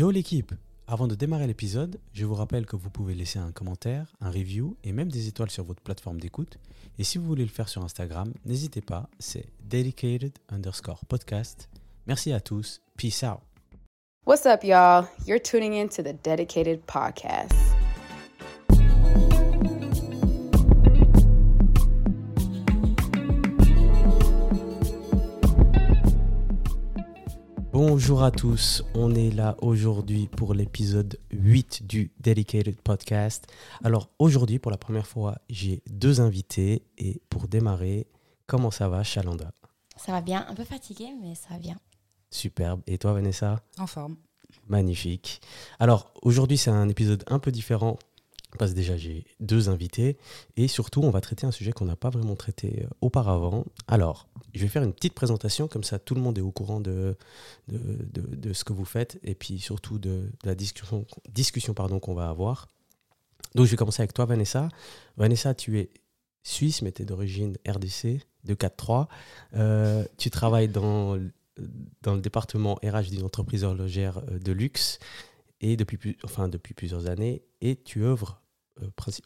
Yo l'équipe Avant de démarrer l'épisode, je vous rappelle que vous pouvez laisser un commentaire, un review et même des étoiles sur votre plateforme d'écoute. Et si vous voulez le faire sur Instagram, n'hésitez pas, c'est dedicated underscore podcast. Merci à tous, peace out. What's up, y'all? You're tuning in to the Dedicated Podcast. Bonjour à tous, on est là aujourd'hui pour l'épisode 8 du Dedicated Podcast. Alors aujourd'hui, pour la première fois, j'ai deux invités et pour démarrer, comment ça va, Chalanda? Ça va bien, un peu fatigué, mais ça va bien. Superbe. Et toi, Vanessa? En forme. Magnifique. Alors aujourd'hui, c'est un épisode un peu différent parce que déjà j'ai deux invités et surtout on va traiter un sujet qu'on n'a pas vraiment traité euh, auparavant. Alors, je vais faire une petite présentation comme ça tout le monde est au courant de, de, de- ce que vous faites et puis surtout de, la discussion, discussion pardon, qu'on va avoir. Donc je vais commencer avec toi Vanessa. Vanessa, tu es suisse mais tu es d'origine RDC de 4-3. Euh, tu travailles dans, dans le département RH d'une entreprise horlogère euh, de luxe et depuis, plus- enfin, depuis plusieurs années, et tu œuvres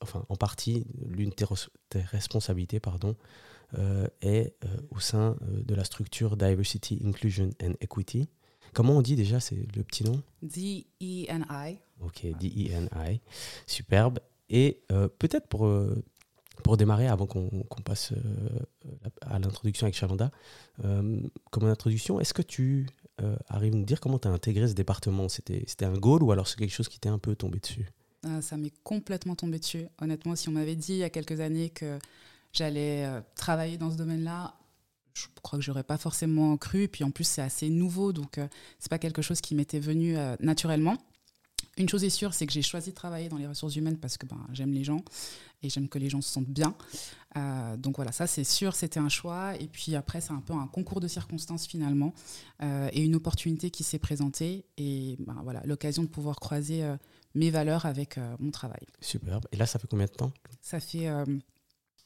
enfin, en partie, l'une de tes, res- tes responsabilités pardon, euh, est euh, au sein euh, de la structure Diversity, Inclusion and Equity. Comment on dit déjà, c'est le petit nom? D-E-N-I. Ok, D-E-N-I. Superbe. Et euh, peut-être pour, euh, pour démarrer, avant qu'on passe euh, à l'introduction avec Chalanda, euh, comme introduction, est-ce que tu euh, arrives à nous dire comment tu as intégré ce département? C'était c'était un goal ou alors c'est quelque chose qui t'est un peu tombé dessus? Euh, ça m'est complètement tombé dessus. Honnêtement, si on m'avait dit il y a quelques années que j'allais euh, travailler dans ce domaine-là, je crois que j'aurais pas forcément cru. Puis en plus, c'est assez nouveau, donc euh, c'est pas quelque chose qui m'était venu euh, naturellement. Une chose est sûre, c'est que j'ai choisi de travailler dans les ressources humaines parce que ben, j'aime les gens et j'aime que les gens se sentent bien. Euh, donc voilà, ça c'est sûr, c'était un choix. Et puis après, c'est un peu un concours de circonstances finalement et une opportunité qui s'est présentée. Et ben, voilà, l'occasion de pouvoir croiser mes valeurs avec euh, mon travail. Superbe. Et là, ça fait combien de temps Ça fait euh,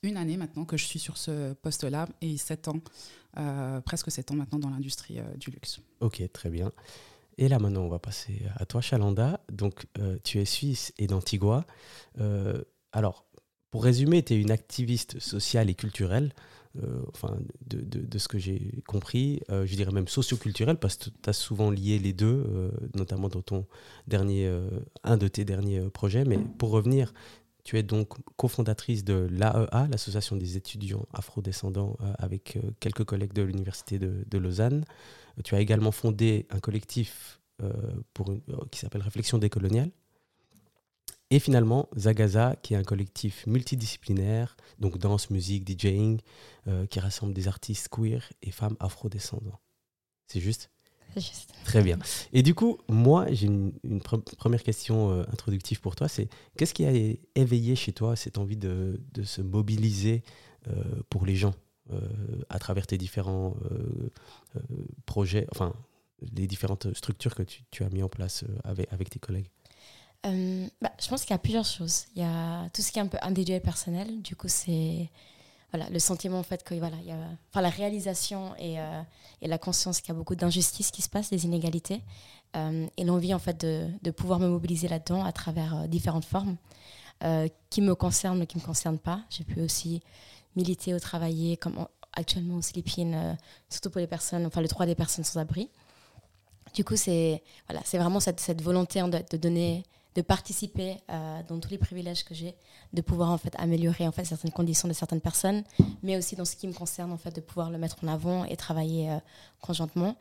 une année maintenant que je suis sur ce poste-là et sept ans, euh, presque sept ans maintenant dans l'industrie euh, du luxe. Ok, très bien. Et là, maintenant, on va passer à toi, Chalanda. Donc, euh, tu es suisse et d'Antigua. Alors, pour résumer, tu es une activiste sociale et culturelle, euh, enfin, de, ce que j'ai compris, euh, je dirais même socioculturelle, parce que tu as souvent lié les deux, euh, notamment dans ton dernier, un de tes derniers projets. Mais pour revenir, tu es donc cofondatrice de l'AEA, l'Association des étudiants afrodescendants, avec quelques collègues de l'Université de, Lausanne. Tu as également fondé un collectif qui s'appelle Réflexion décoloniale. Et finalement, Zagaza, qui est un collectif multidisciplinaire, donc danse, musique, DJing, euh, qui rassemble des artistes queer et femmes afrodescendants. C'est juste juste. Très bien. Et du coup, moi, j'ai une, une pre- première question euh, introductive pour toi. C'est qu'est-ce qui a éveillé chez toi cette envie de, de se mobiliser euh, pour les gens euh, à travers tes différents projets, enfin, les différentes structures que tu, tu as mis en place avec, avec tes collègues? Euh, bah, je pense qu'il y a plusieurs choses. Il y a tout ce qui est un peu individuel personnel. Du coup, c'est voilà, le sentiment en fait que voilà, il y a enfin, la réalisation et, euh, et la conscience qu'il y a beaucoup d'injustices qui se passent, des inégalités, euh, et l'envie en fait de, de pouvoir me mobiliser là-dedans à travers différentes formes qui me concernent mais qui ne me concernent pas. J'ai pu aussi militer ou travailler comme en- actuellement au Sleeping, surtout pour les personnes, enfin le droit des personnes sans abri. Du coup, c'est voilà, vraiment cette, volonté de donner, de participer euh, dans tous les privilèges que j'ai, de pouvoir en fait améliorer en fait certaines conditions de certaines personnes, mais aussi dans ce qui me concerne en fait de pouvoir le mettre en avant et travailler euh, conjointement.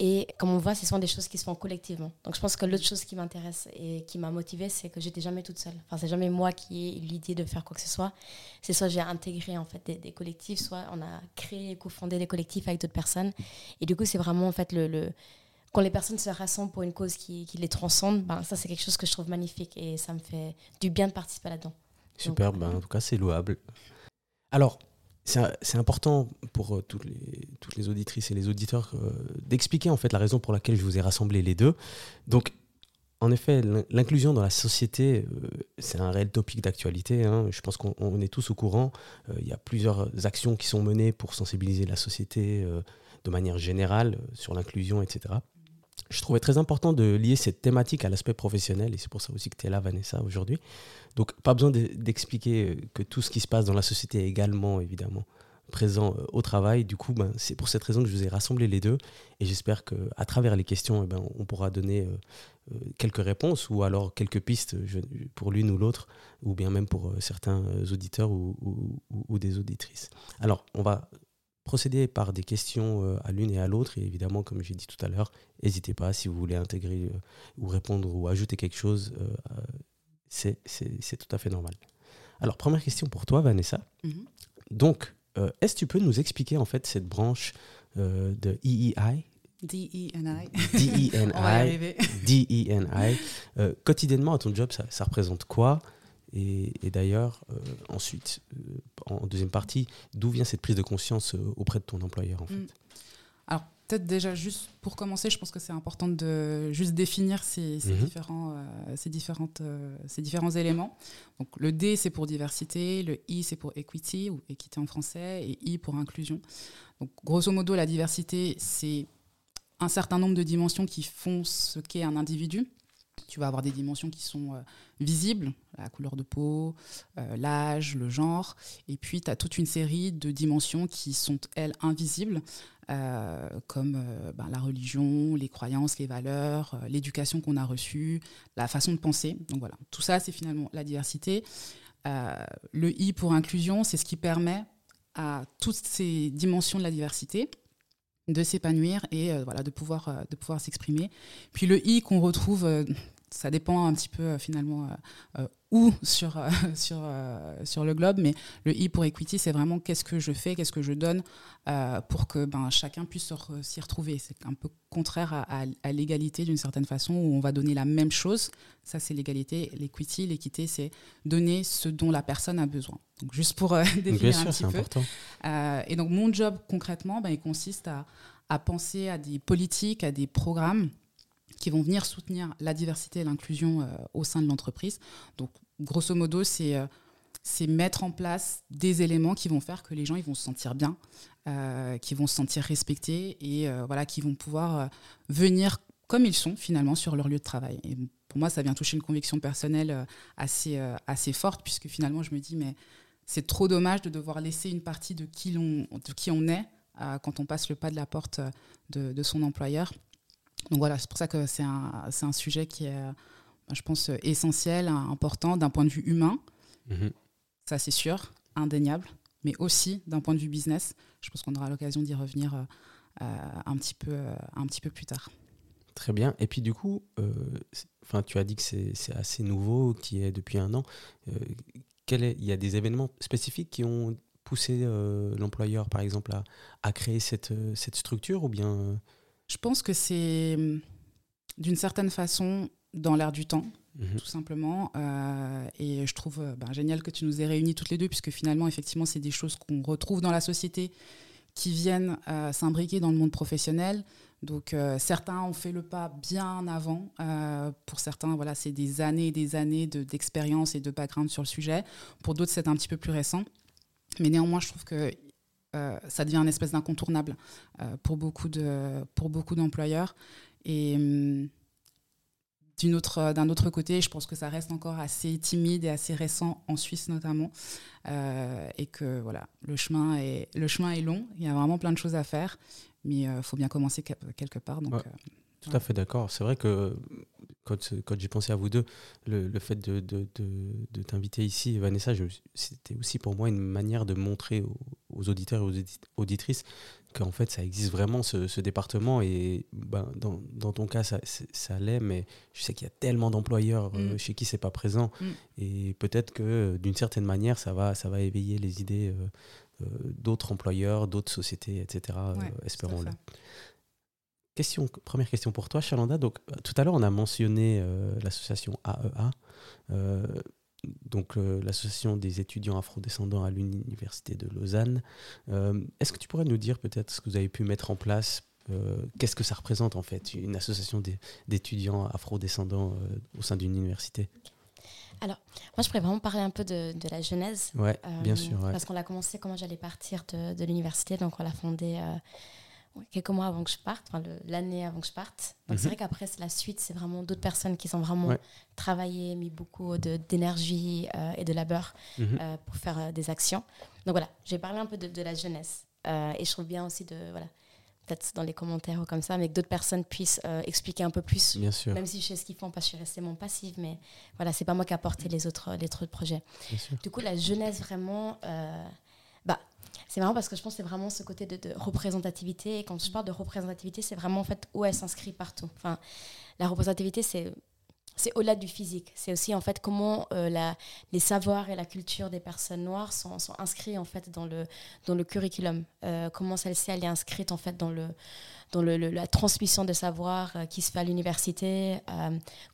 Et comme on voit, ce sont des choses qui se font collectivement. Donc je pense que l'autre chose qui m'intéresse et qui m'a motivée, c'est que j'étais jamais toute seule. Enfin, c'est jamais moi qui ai eu l'idée de faire quoi que ce soit. C'est soit j'ai intégré en fait des, collectifs, soit on a créé et cofondé des collectifs avec d'autres personnes. Et du coup, c'est vraiment en fait le quand les personnes se rassemblent pour une cause qui, les transcende, ben, ça c'est quelque chose que je trouve magnifique et ça me fait du bien de participer là-dedans. Super, ben, en tout cas, c'est louable. Alors, c'est important pour euh, toutes, les, auditrices et les auditeurs euh, d'expliquer en fait la raison pour laquelle je vous ai rassemblés les deux. Donc, en effet, l'in- l'inclusion dans la société, euh, c'est un réel topic d'actualité. hein. Je pense qu'on on est tous au courant. Il y a plusieurs actions qui sont menées pour sensibiliser la société de manière générale sur l'inclusion, etc. je trouvais très important de lier cette thématique à l'aspect professionnel, et c'est pour ça aussi que tu es là, Vanessa, aujourd'hui. Donc, pas besoin d'expliquer que tout ce qui se passe dans la société est également, évidemment, présent euh, au travail. Du coup, ben, c'est pour cette raison que je vous ai rassemblé les deux, et j'espère qu'à travers les questions, eh ben, on pourra donner euh, euh, quelques réponses, ou alors quelques pistes pour l'une ou l'autre, ou bien même pour certains auditeurs ou, ou des auditrices. Alors, on va procéder par des questions euh, à l'une et à l'autre. Et évidemment, comme j'ai dit tout à l'heure, n'hésitez pas si vous voulez intégrer euh, ou répondre ou ajouter quelque chose, euh, c'est tout à fait normal. Alors, première question pour toi, Vanessa. Mhm. Donc, est-ce que tu peux nous expliquer en fait cette branche de EEI D-E-N-I. D-E-N-I. D-E-N-I. quotidiennement, à ton job, ça, ça représente quoi? Et, d'ailleurs, euh, ensuite, euh, en deuxième partie, d'où vient cette prise de conscience euh, auprès de ton employeur en fait? Mm. Alors, peut-être déjà, juste pour commencer, je pense que c'est important de juste définir ces, ces mhm. différents, ces, différentes, ces différents éléments. Donc, le D, c'est pour diversité, le I, c'est pour equity, ou équité en français, et I pour inclusion. Donc, grosso modo, la diversité, c'est un certain nombre de dimensions qui font ce qu'est un individu. Tu vas avoir des dimensions qui sont euh, visibles, la couleur de peau, euh, l'âge, le genre. Et puis, tu as toute une série de dimensions qui sont, elles, invisibles, euh, comme ben, la religion, les croyances, les valeurs, l'éducation qu'on a reçue, la façon de penser. Donc voilà, tout ça, c'est finalement la diversité. le I pour inclusion, c'est ce qui permet à toutes ces dimensions de la diversité de s'épanouir et voilà de pouvoir de pouvoir s'exprimer puis le i qu'on retrouve ça dépend un petit peu euh, finalement euh, euh, où sur, sur, sur le globe, mais le E pour Equity, c'est vraiment qu'est-ce que je fais, qu'est-ce que je donne pour que ben, chacun puisse s'y retrouver. C'est un peu contraire à, à, l'égalité d'une certaine façon, où on va donner la même chose. Ça, c'est l'égalité. L'equity, l'équité, c'est donner ce dont la personne a besoin. Donc, juste pour définir un petit peu. Important. et donc, mon job concrètement, ben, il consiste à, à penser à des politiques, à des programmes qui vont venir soutenir la diversité et l'inclusion euh, au sein de l'entreprise. Donc, grosso modo, c'est euh, c'est mettre en place des éléments qui vont faire que les gens ils vont se sentir bien, euh, qui vont se sentir respectés et voilà, qui vont pouvoir venir comme ils sont finalement sur leur lieu de travail. Et pour moi, ça vient toucher une conviction personnelle assez, assez forte puisque finalement, je me dis, mais c'est trop dommage de devoir laisser une partie de qui, on, de qui on est quand on passe le pas de la porte de, de son employeur. Donc voilà, c'est pour ça que c'est un, un, sujet qui est, euh, je pense, essentiel, important d'un point de vue humain. Mhm. Ça, c'est sûr, indéniable, mais aussi d'un point de vue business. Je pense qu'on aura l'occasion d'y revenir euh, euh, un, petit peu, un petit peu plus tard. Très bien. Et puis du coup, enfin, tu as dit que c'est assez nouveau, qui est depuis un an. quel est, il y a des événements spécifiques qui ont poussé l'employeur, par exemple, à, à créer cette, cette structure ou bien je pense que c'est hum, d'une certaine façon dans l'air du temps, mhm. tout simplement. Euh, et je trouve euh, ben, génial que tu nous aies réunis toutes les deux, puisque finalement, effectivement, c'est des choses qu'on retrouve dans la société qui viennent euh, s'imbriquer dans le monde professionnel. Donc certains ont fait le pas bien avant. pour certains, voilà, c'est des années et des années d'expérience et de background sur le sujet. Pour d'autres, c'est un petit peu plus récent. Mais néanmoins, je trouve que euh, ça devient un espèce d'incontournable euh, pour beaucoup de pour beaucoup d'employeurs. Et hum, autre d'un autre côté je pense que ça reste encore assez timide et assez récent en Suisse notamment euh, et que voilà le chemin est le chemin est long. Il y a vraiment plein de choses à faire mais il faut bien commencer quelque part donc tout à fait d'accord. C'est vrai que quand, quand j'ai pensé à vous deux, le, le fait de, de, de, t'inviter ici, Vanessa, c'était aussi pour moi une manière de montrer aux, auditeurs et aux auditrices qu'en fait ça existe vraiment ce, ce département et ben, dans, dans, ton cas ça, ça l'est, mais je sais qu'il y a tellement d'employeurs euh, mm. chez qui c'est pas présent mm. et peut-être que d'une certaine manière ça va, ça va éveiller les idées euh, euh, d'autres employeurs, d'autres sociétés, etc. espérons-le première question pour toi, Chalanda. Donc, euh, tout à l'heure, on a mentionné euh, l'association AEA, e euh, donc l'association des étudiants afrodescendants à l'université de Lausanne. Est-ce que tu pourrais nous dire peut-être ce que vous avez pu mettre en place Qu'est-ce que ça représente en fait, une association d'étudiants afrodescendants au sein d'une université? Alors, moi, je pourrais vraiment parler un peu de, la genèse. Ouais, bien sûr. Parce qu'on a commencé, comment j'allais partir de, de l'université. Donc, on l'a fondé quelques mois avant que je parte, enfin, l'année avant que je parte. Donc c'est Mhm. vrai qu'après, c'est la suite, c'est vraiment d'autres personnes qui ont vraiment Ouais. travaillé, mis beaucoup d'énergie euh, et de labeur Mhm. euh, pour faire euh, des actions. Donc voilà, j'ai parlé un peu de, de la jeunesse. Et je trouve bien aussi de, voilà, peut-être dans les commentaires ou comme ça, mais que d'autres personnes puissent expliquer un peu plus Bien sûr, même si je sais ce qu'ils font parce que je suis restée mon passive, mais voilà, c'est pas moi qui a porté les autres, les autres projets. bien sûr. Du coup, la jeunesse, vraiment, bah, c'est marrant parce que je pense que c'est vraiment ce côté de, représentativité. Et quand je parle de représentativité, c'est vraiment en fait où elle s'inscrit partout. Enfin, la représentativité, c'est. C'est au-delà du physique. C'est aussi en fait comment euh, la, les savoirs et la culture des personnes noires sont, inscrits en fait dans le, dans le curriculum. Euh, comment celle-ci elle est inscrite en fait dans le, dans le, la transmission de savoir euh, qui se fait à l'université,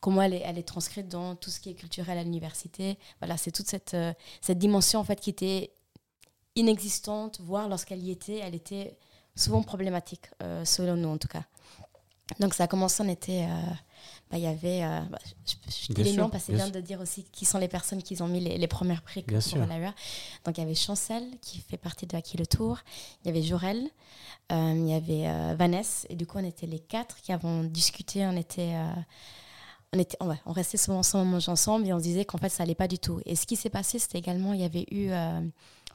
comment elle est, elle est transcrite dans tout ce qui est culturel à l'université. Voilà, c'est toute cette, cette dimension en fait qui était inexistante, voire lorsqu'elle y était, elle était souvent problématique, euh, selon nous en tout cas. Donc ça a commencé, on était, euh, bah, il y avait, euh, bah, je, je- je dis Bien les noms parce que c'est bien bien de dire aussi qui sont les personnes qui ont mis les, les premières briques Bien pour. Donc il y avait Chancel qui fait partie de Aki le Tour, il y avait Jorel, euh, il y avait Vanessa, et du coup on était les quatre qui avons discuté, on était... on, était, on restait souvent ensemble, on mangeait ensemble et on se disait qu'en fait ça allait pas du tout. Et ce qui s'est passé, c'était également, il y avait eu, euh,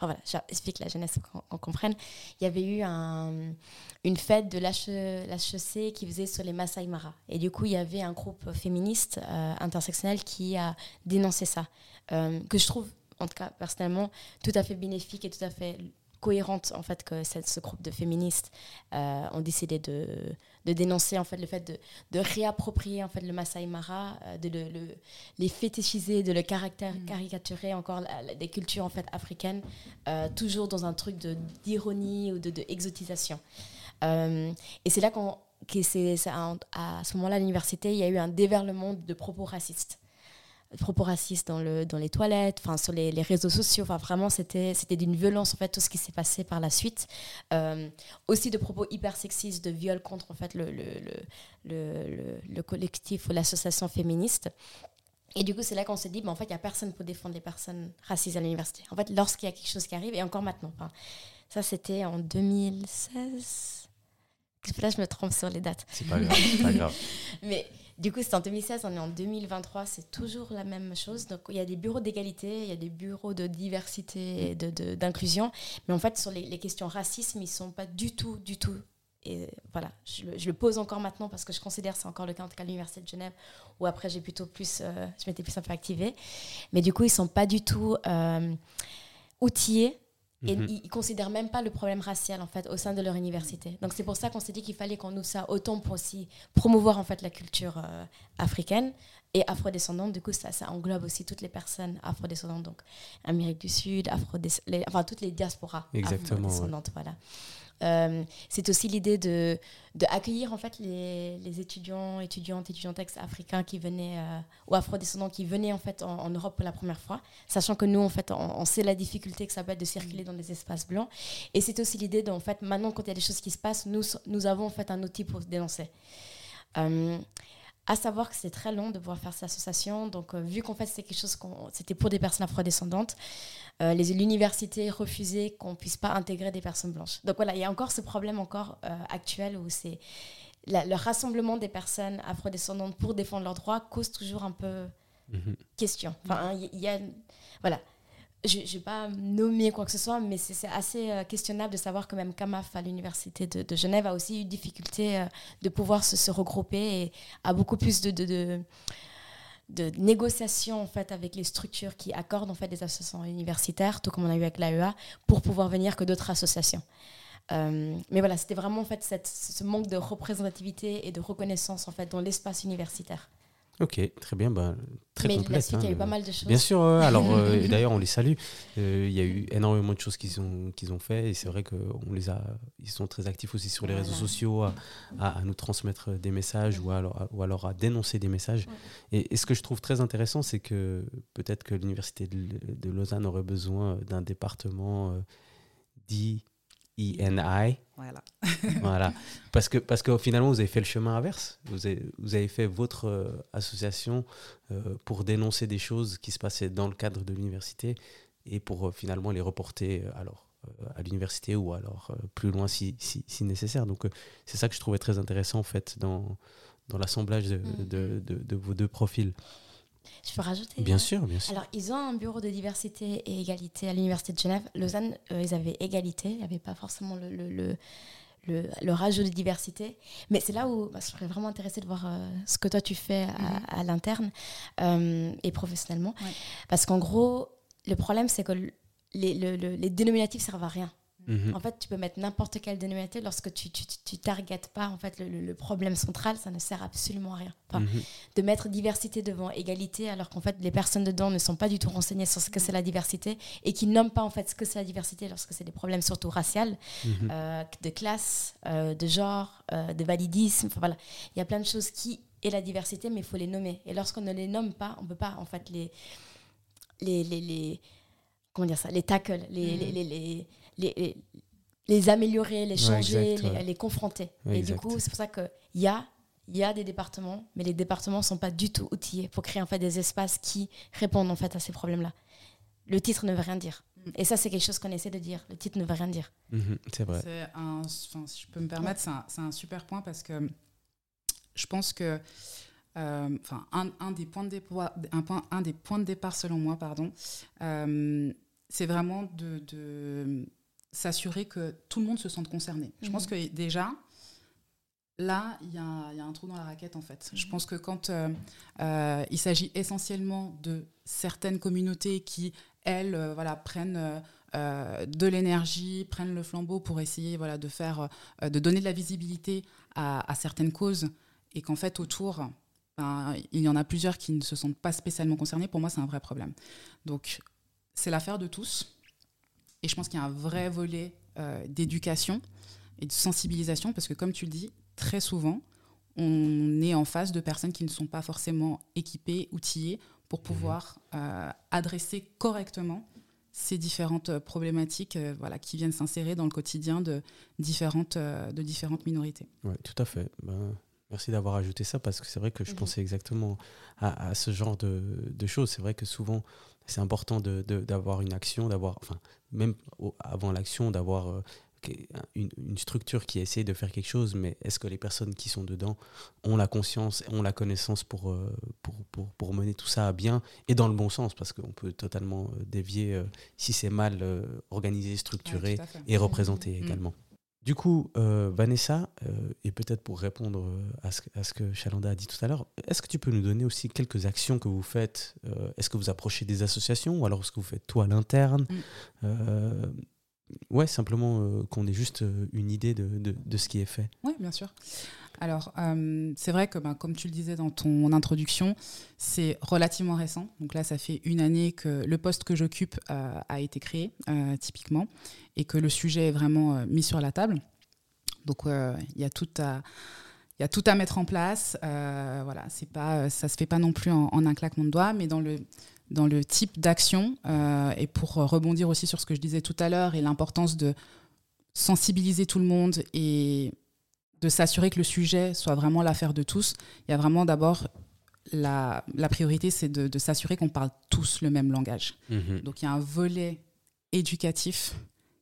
oh, voilà, j'explique la jeunesse qu'on comprenne, il y avait eu un, une fête de l'HEC qui faisait sur les Masai Mara. Et du coup, il y avait un groupe féministe euh, intersectionnel qui a dénoncé ça, euh, que je trouve, en tout cas personnellement, tout à fait bénéfique et tout à fait cohérente en fait que cette- ce groupe de féministes euh, ont décidé de, de dénoncer en fait le fait de, de réapproprier en fait le Masai Mara, euh, de le, le- les fétichiser, de le caractère, Mm. caricaturer encore des cultures en fait africaines, euh, toujours dans un truc de d'ironie ou de, de exotisation. Et c'est là qu'on que c'est c'est à, à ce moment-là à l'université, il y a eu un déverlement de propos racistes propos racistes dans, le, dans les toilettes, enfin sur les, les réseaux sociaux. Enfin, vraiment, c'était c'était d'une violence, en fait, tout ce qui s'est passé par la suite. Euh, aussi de propos hyper sexistes, de viol contre, en fait, le, le, le, le, le- le collectif ou l'association féministe. Et du coup, c'est là qu'on s'est dit, bah, en fait, il n'y a personne pour défendre les personnes racisées à l'université. En fait, lorsqu'il y a quelque chose qui arrive, et encore maintenant. Enfin, ça, c'était en 2016. Là, je me trompe sur les dates. C'est pas grave, pas grave. Mais du coup, c'est en 2016, on est en 2023, c'est toujours la même chose. Donc, il y a des bureaux d'égalité, il y a des bureaux de diversité et d'inclusion. mais en fait, sur les, questions racisme, ils ne sont pas du tout, du tout. Et voilà, je le, pose encore maintenant parce que je considère que c'est encore le cas, en tout cas à l'Université de Genève, où après, j'ai plutôt plus, euh, je m'étais plus un peu activée. Mais du coup, ils ne sont pas du tout euh, outillés et Mhm. ils, ils considèrent même pas le problème racial en fait au sein de leur université. Donc c'est pour ça qu'on s'est dit qu'il fallait qu'on ouvre ça autant pour aussi promouvoir en fait la culture euh, africaine et afrodescendante. Du coup ça, ça englobe aussi toutes les personnes afrodescendantes donc Amérique du Sud, Afro enfin toutes les diasporas Exactement, afrodescendantes voilà. Euh, c'est aussi l'idée de, de en fait les, étudiants, étudiantes, étudiantes africains qui venaient euh, ou afrodescendants qui venaient en fait en, en Europe pour la première fois, sachant que nous en fait on, sait la difficulté que ça peut être de circuler dans des espaces blancs. Et c'est aussi l'idée d'en fait maintenant quand il y a des choses qui se passent, nous nous avons en fait un outil pour se dénoncer. Euh, à savoir que c'est très long de pouvoir faire cette association. Donc, euh, vu qu'en fait, c'est quelque chose qu'on, c'était pour des personnes afrodescendantes, euh, les, l'université refusait qu'on puisse pas intégrer des personnes blanches. Donc voilà, il y a encore ce problème encore euh, actuel où c'est la- le rassemblement des personnes afrodescendantes pour défendre leurs droits cause toujours un peu Mhm. question. Enfin, hein, il y, a, voilà. Je ne vais pas nommer quoi que ce soit, mais c'est, assez euh, questionnable de savoir que même CAMAF à l'université de, Genève a aussi eu difficulté euh, de pouvoir se, regrouper et a beaucoup plus de, de, en fait avec les structures qui accordent en fait des associations universitaires, tout comme on a eu avec l'AEA, pour pouvoir venir que d'autres associations. Euh, mais voilà, c'était vraiment en fait ce manque de représentativité et de reconnaissance en fait dans l'espace universitaire. Ok, très bien, bah, très mais la complète. suite, il y a hein, eu pas mal de choses. Bien sûr, alors euh, d'ailleurs on les salue. Euh, Il y a eu énormément de choses qu'ils ont, qu'ils ont fait et c'est vrai qu'on les a, ils sont très actifs aussi sur les réseaux sociaux à, à- à nous transmettre des messages ou alors, à, ou alors à dénoncer des messages. Et, et ce que je trouve très intéressant, c'est que peut-être que l'université de, de Lausanne aurait besoin d'un département euh, dit ENI. Voilà. voilà. Parce que, parce que finalement, vous avez fait le chemin inverse. Vous avez, vous avez fait votre euh, association euh, pour dénoncer des choses qui se passaient dans le cadre de l'université et pour euh, finalement les reporter alors à l'université ou alors plus loin si, si, si nécessaire. Donc c'est ça que je trouvais très intéressant en fait dans, dans l'assemblage de, Mm. de, de- de vos deux profils. Je peux rajouter Bien sûr, bien sûr. Alors, ils ont un bureau de diversité et égalité à l'Université de Genève. Lausanne, euh, ils avaient égalité. Il n'y avait pas forcément le, le, le, le, le rajout de diversité. Mais c'est là où bah, je serais vraiment intéressée de voir euh, ce que toi tu fais à, à l'interne euh, et professionnellement. Ouais. Parce qu'en gros, le problème, c'est que le- les, le- le- les dénominatifs servent à rien. Mhm. En fait, tu peux mettre n'importe quel dénominatif lorsque tu tu, tu, tu targetes pas en fait le, le- le problème central, ça ne sert absolument à rien. Enfin, Mhm. de mettre diversité devant égalité alors qu'en fait les personnes dedans ne sont pas du tout renseignées sur ce que c'est la diversité et qui nomment pas en fait ce que c'est la diversité lorsque c'est des problèmes surtout raciaux, Mhm. euh, de classe, euh, de genre, euh, de validisme. Enfin voilà, il y a plein de choses qui est la diversité mais il faut les nommer et lorsqu'on ne les nomme pas, on peut pas en fait les les les, les- comment dire ça, les tackle, les les, les, améliorer, les Ouais, changer, exact, les, ouais. les confronter. Ouais, et exact. du coup, c'est pour ça qu'il y a, il y a des départements, mais les départements ne sont pas du tout outillés pour créer en fait, des espaces qui répondent en fait, à ces problèmes-là. Le titre ne veut rien dire. Mm. Et ça, c'est quelque chose qu'on essaie de dire. Le titre ne veut rien dire. Mhm. C'est vrai. Un, enfin, si je peux me permettre, c'est un, super point parce que je pense que euh, enfin, un, un des points de départ, un, point, un des points de départ selon moi, pardon, euh, c'est vraiment de, de s'assurer que tout le monde se sente concerné. Je Mhm. pense que déjà, là, il y, a un- il y a un trou dans la raquette en fait. Je pense que quand euh, euh, il s'agit essentiellement de certaines communautés qui, elles, euh, voilà, prennent euh, de l'énergie, prennent le flambeau pour essayer voilà, de, faire, euh, de donner de la visibilité à, à certaines causes et qu'en fait autour, ben, il y en a plusieurs qui ne se sentent pas spécialement concernés, pour moi c'est un vrai problème. Donc c'est l'affaire de tous et je pense qu'il y a un vrai volet euh, d'éducation et de sensibilisation parce que comme tu le dis, très souvent on est en face de personnes qui ne sont pas forcément équipées, outillées pour pouvoir euh, adresser correctement ces différentes euh, problématiques voilà, qui viennent s'insérer dans le quotidien de différentes, de différentes minorités. Ouais, tout à fait. Ben, merci d'avoir ajouté ça parce que c'est vrai que je Mhm. pensais exactement à, à ce genre de, de choses. C'est vrai que souvent, c'est important de- de- d'avoir une action, d'avoir, enfin, même au- avant l'action, d'avoir euh, une, une structure qui essaie de faire quelque chose, mais est-ce que les personnes qui sont dedans ont la conscience, ont la connaissance pour, euh, pour, pour, pour mener tout ça à bien et dans le bon sens? Parce qu'on peut totalement euh, dévier euh, si c'est mal organisé, structuré Ouais, et représenté Mhm. également. Du coup, euh, Vanessa, euh, et peut-être pour répondre euh, à ce, à ce que Chalanda a dit tout à l'heure, est-ce que tu peux nous donner aussi quelques actions que vous faites euh, Est-ce que vous approchez des associations ou alors est-ce que vous faites tout à l'interne Mm. Ouais, simplement qu'on ait juste une idée de, de- de ce qui est fait. Oui, bien sûr. Alors, euh, c'est vrai que, ben, comme tu le disais dans ton introduction, c'est relativement récent. Donc là, ça fait une année que le poste que j'occupe euh, a été créé, euh, typiquement, et que le sujet est vraiment mis sur la table. Donc, il y a tout à... Tout à mettre en place. Voilà, c'est pas, ça se fait pas non plus en, en un claquement de doigts, mais dans le dans le type d'action et pour rebondir aussi sur ce que je disais tout à l'heure et l'importance de sensibiliser tout le monde et de s'assurer que le sujet soit vraiment l'affaire de tous, il y a vraiment d'abord la, la priorité, c'est de, de s'assurer qu'on parle tous le même langage. Donc il y a un volet éducatif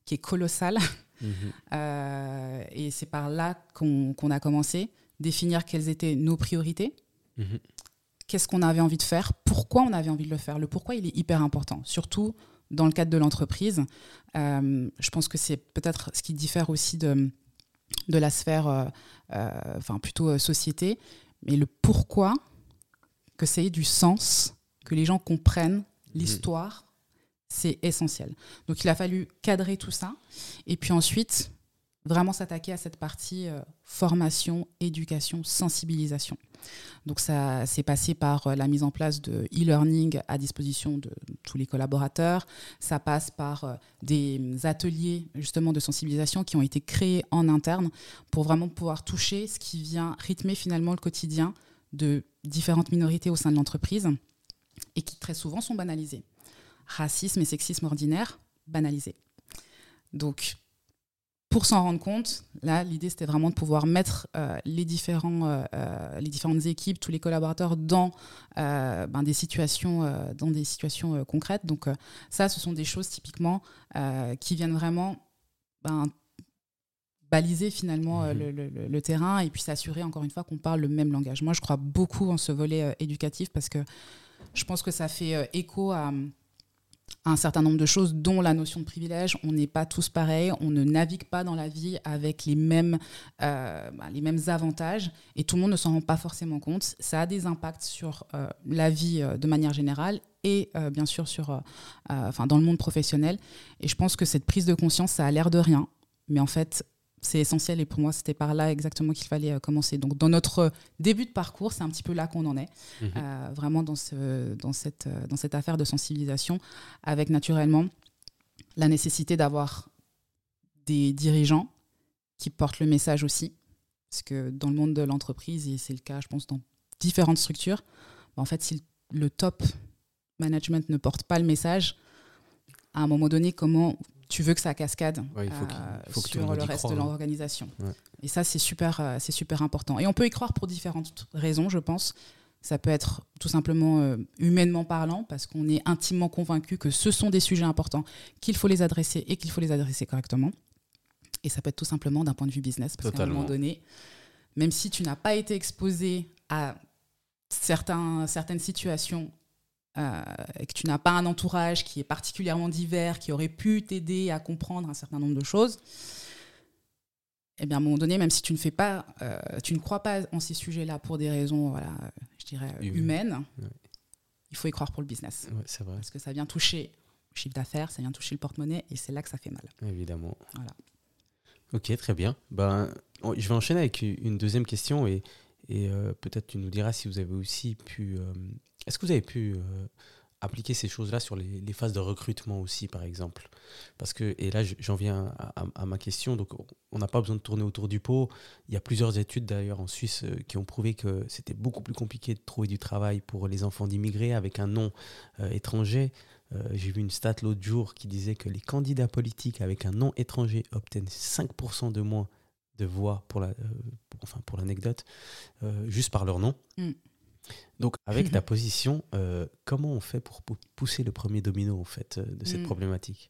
qui est colossal Mhm. euh, et c'est par là qu'on qu'on a commencé, définir quelles étaient nos priorités, Mhm. qu'est-ce qu'on avait envie de faire, pourquoi on avait envie de le faire? Le pourquoi, il est hyper important, surtout dans le cadre de l'entreprise. Euh, je pense que c'est peut-être ce qui diffère aussi de, de la sphère, euh, euh, enfin plutôt euh, société, mais le pourquoi, que ça ait du sens, que les gens comprennent l'histoire, c'est essentiel. Donc il a fallu cadrer tout ça, et puis ensuite vraiment s'attaquer à cette partie euh, formation, éducation, sensibilisation. Donc ça s'est passé par euh, la mise en place de e-learning à disposition de tous les collaborateurs. Ça passe par euh, des ateliers justement de sensibilisation qui ont été créés en interne pour vraiment pouvoir toucher ce qui vient rythmer finalement le quotidien de différentes minorités au sein de l'entreprise et qui très souvent sont banalisées. Racisme et sexisme ordinaire, banalisés. Donc pour s'en rendre compte, là, l'idée, c'était vraiment de pouvoir mettre les, différents, les différentes équipes, tous les collaborateurs dans, ben, des situations, dans des situations concrètes. Donc ça, ce sont des choses typiquement qui viennent vraiment ben, baliser finalement mhm. le, le, terrain et puis s'assurer encore une fois qu'on parle le même langage. Moi, je crois beaucoup en ce volet éducatif parce que je pense que ça fait écho à un certain nombre de choses, dont la notion de privilège. On n'est pas tous pareils, on ne navigue pas dans la vie avec les mêmes, euh, bah, les mêmes avantages et tout le monde ne s'en rend pas forcément compte. Ça a des impacts sur euh, la vie euh, de manière générale et bien sûr sur, dans le monde professionnel. Et je pense que cette prise de conscience, ça a l'air de rien, mais en fait, c'est essentiel et pour moi c'était par là exactement qu'il fallait euh, commencer. Donc dans notre début de parcours, c'est un petit peu là qu'on en est, mhm. euh, vraiment dans, ce, dans, cette, euh, dans cette affaire de sensibilisation, avec naturellement la nécessité d'avoir des dirigeants qui portent le message aussi, parce que dans le monde de l'entreprise, et c'est le cas je pense dans différentes structures, bah, en fait si le top management ne porte pas le message, à un moment donné, comment tu veux que ça cascade il faut sur le reste de l'organisation. Et ça, c'est super, euh, c'est super important. Et on peut y croire pour différentes raisons, je pense. Ça peut être tout simplement euh, humainement parlant, parce qu'on est intimement convaincu que ce sont des sujets importants, qu'il faut les adresser et qu'il faut les adresser correctement. Et ça peut être tout simplement d'un point de vue business, parce qu'à un moment donné, même si tu n'as pas été exposé à certains, certaines situations euh, et que tu n'as pas un entourage qui est particulièrement divers, qui aurait pu t'aider à comprendre un certain nombre de choses, eh bien, à un moment donné, même si tu ne fais pas, euh, tu ne crois pas en ces sujets-là pour des raisons, voilà, je dirais, humaines, il faut y croire pour le business. c'est vrai. Parce que ça vient toucher le chiffre d'affaires, ça vient toucher le porte-monnaie, et c'est là que ça fait mal. Évidemment. Voilà. Ok, très bien. Ben, je vais enchaîner avec une deuxième question, et, et euh, peut-être tu nous diras si vous avez aussi pu est-ce que vous avez pu euh, appliquer ces choses-là sur les, phases de recrutement aussi, par exemple? Parce que, et là, j'en viens à, ma question, donc on n'a pas besoin de tourner autour du pot. Il y a plusieurs études d'ailleurs en Suisse euh, qui ont prouvé que c'était beaucoup plus compliqué de trouver du travail pour les enfants d'immigrés avec un nom euh, étranger. J'ai vu une stat l'autre jour qui disait que les candidats politiques avec un nom étranger obtiennent 5% de moins de voix pour la, enfin l'anecdote, juste par leur nom. Mm. Donc, avec ta position, euh, comment on fait pour pousser le premier domino en fait euh, de cette hmm. problématique?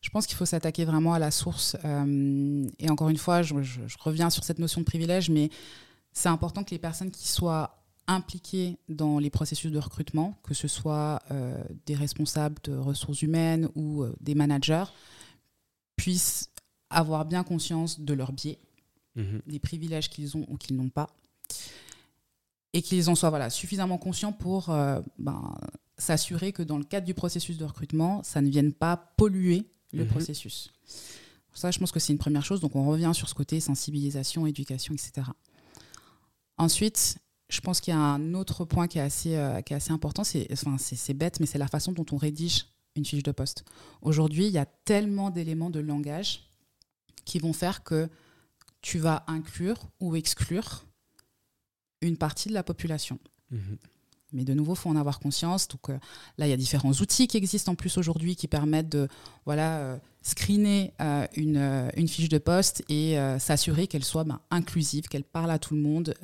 Je pense qu'il faut s'attaquer vraiment à la source. Euh, et encore une fois, je, reviens sur cette notion de privilège, mais c'est important que les personnes qui soient impliquées dans les processus de recrutement, que ce soit des responsables de ressources humaines ou des managers, puissent avoir bien conscience de leurs biais, mmh des privilèges qu'ils ont ou qu'ils n'ont pas et qu'ils en soient voilà, suffisamment conscients pour euh, ben, s'assurer que dans le cadre du processus de recrutement, ça ne vienne pas polluer le mhm. processus. Ça, je pense que c'est une première chose. Donc, on revient sur ce côté sensibilisation, éducation, etc. Ensuite, je pense qu'il y a un autre point qui est assez, euh, qui est assez important. C'est enfin, bête, mais c'est la façon dont on rédige une fiche de poste. Aujourd'hui, il y a tellement d'éléments de langage qui vont faire que tu vas inclure ou exclure une partie de la population. Mhm. Mais de nouveau, il faut en avoir conscience. Donc euh, là, il y a différents outils qui existent en plus aujourd'hui qui permettent de voilà, euh, screener euh, une, une, fiche de poste et s'assurer qu'elle soit ben, inclusive, qu'elle parle à tout le monde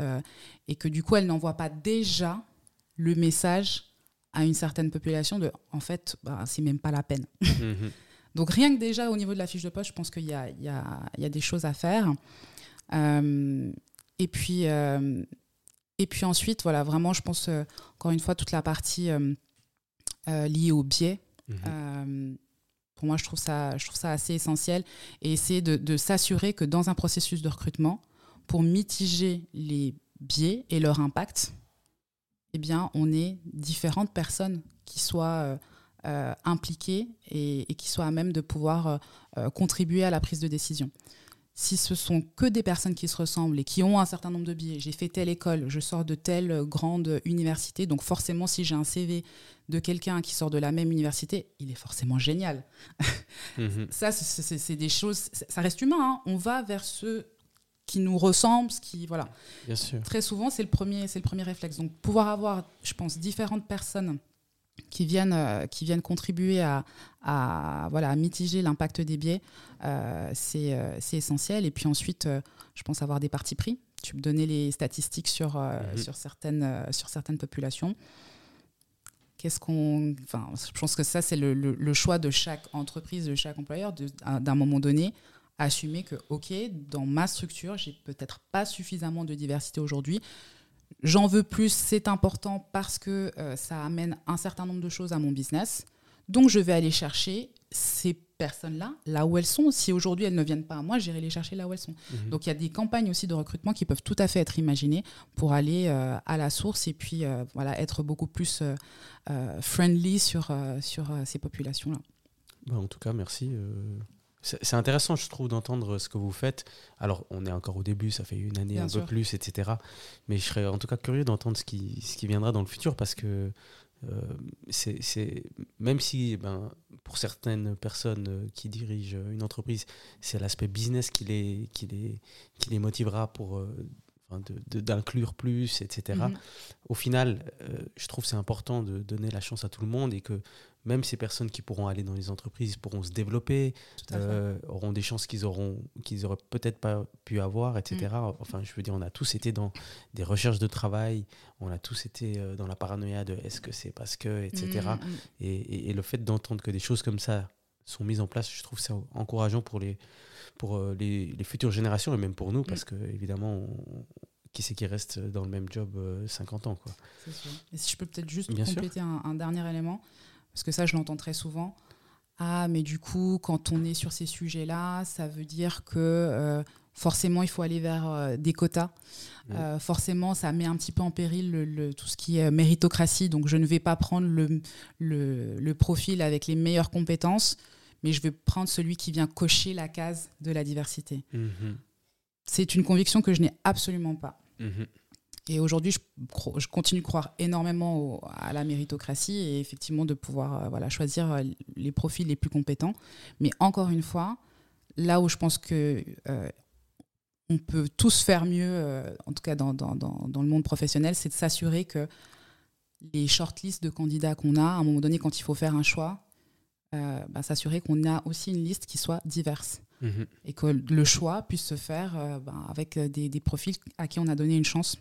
et que du coup, elle n'envoie pas déjà le message à une certaine population de en fait, ben, c'est même pas la peine. Mhm. Donc rien que déjà au niveau de la fiche de poste, je pense qu'il y, y, y a, des choses à faire. et puis et puis ensuite, voilà, vraiment, je pense, euh, encore une fois, toute la partie euh, euh, liée au biais. Mhm. pour moi, je trouve, ça, je trouve ça assez essentiel. Et essayer de, s'assurer que dans un processus de recrutement, pour mitiger les biais et leur impact, eh bien, on ait différentes personnes qui soient impliquées et, et, qui soient à même de pouvoir contribuer à la prise de décision si ce sont que des personnes qui se ressemblent et qui ont un certain nombre de billets, j'ai fait telle école, je sors de telle grande université, donc forcément si j'ai un CV de quelqu'un qui sort de la même université, il est forcément génial. Mhm. Ça, c'est des choses, ça reste humain, hein. on va vers ceux qui nous ressemblent, ce qui voilà. Bien sûr. Très souvent, c'est le premier, c'est le premier réflexe. Donc pouvoir avoir, je pense, différentes personnes qui viennent, euh, qui viennent contribuer à, à, voilà, à mitiger l'impact des biais, euh, c'est euh, c'est essentiel. Et puis ensuite, je pense avoir des partis pris. Tu me donnais les statistiques sur, Mhm. sur, certaines, sur certaines populations. Qu'est-ce qu'on. Enfin, je pense que ça, c'est le, le- le choix de chaque entreprise, de chaque employeur, de- d'un moment donné, assumer que, OK, dans ma structure, j'ai peut-être pas suffisamment de diversité aujourd'hui. J'en veux plus, c'est important parce que euh, ça amène un certain nombre de choses à mon business. Donc, je vais aller chercher ces personnes-là, là où elles sont. Si aujourd'hui elles ne viennent pas à moi, j'irai les chercher là où elles sont. Mhm. Donc, il y a des campagnes aussi de recrutement qui peuvent tout à fait être imaginées pour aller euh, à la source et puis euh, voilà, être beaucoup plus euh, friendly sur, sur ces populations-là. Bah, en tout cas, merci. C'est intéressant, je trouve, d'entendre ce que vous faites. Alors, on est encore au début, ça fait une année, Bien un sûr. peu plus, etc. Mais je serais en tout cas curieux d'entendre ce qui, ce qui viendra dans le futur parce que euh, c'est même si ben, pour certaines personnes euh, qui dirigent une entreprise, c'est l'aspect business qui les, qui, les, qui les motivera pour euh, enfin, de- de- d'inclure plus, etc. Mhm. Au final, euh, je trouve que c'est important de donner la chance à tout le monde et que même ces personnes qui pourront aller dans les entreprises pourront se développer, euh, auront des chances qu'ils auront qu'ils auraient peut-être pas pu avoir, etc. Mm. Enfin, je veux dire, on a tous été dans des recherches de travail, on a tous été euh, dans la paranoïa de est-ce que c'est parce que, etc. Mhm, mhm. Et, et- et le fait d'entendre que des choses comme ça sont mises en place, je trouve ça encourageant pour les pour euh, les, les futures générations et même pour nous, parce que évidemment, on- qui c'est qui reste dans le même job euh, 50 ans, quoi. Sûr. Et si je peux peut-être juste Bien compléter un, un dernier élément, parce que ça, je l'entends très souvent. Ah, mais du coup, quand on est sur ces sujets-là, ça veut dire que euh, forcément, il faut aller vers euh, des quotas. Ouais. Euh, forcément, ça met un petit peu en péril le, le- tout ce qui est méritocratie. Donc, je ne vais pas prendre le, profil avec les meilleures compétences, mais je vais prendre celui qui vient cocher la case de la diversité. Mhm. C'est une conviction que je n'ai absolument pas. Mhm. Et aujourd'hui, je, continue de croire énormément au- à la méritocratie et effectivement de pouvoir euh, voilà, choisir euh, les profils les plus compétents. Mais encore une fois, là où je pense que euh, on peut tous faire mieux, euh, en tout cas dans, dans, dans, dans le monde professionnel, c'est de s'assurer que les shortlists de candidats qu'on a, à un moment donné, quand il faut faire un choix, bah, s'assurer qu'on a aussi une liste qui soit diverse Mhm. et que le choix puisse se faire ben, avec des, des profils à qui on a donné une chance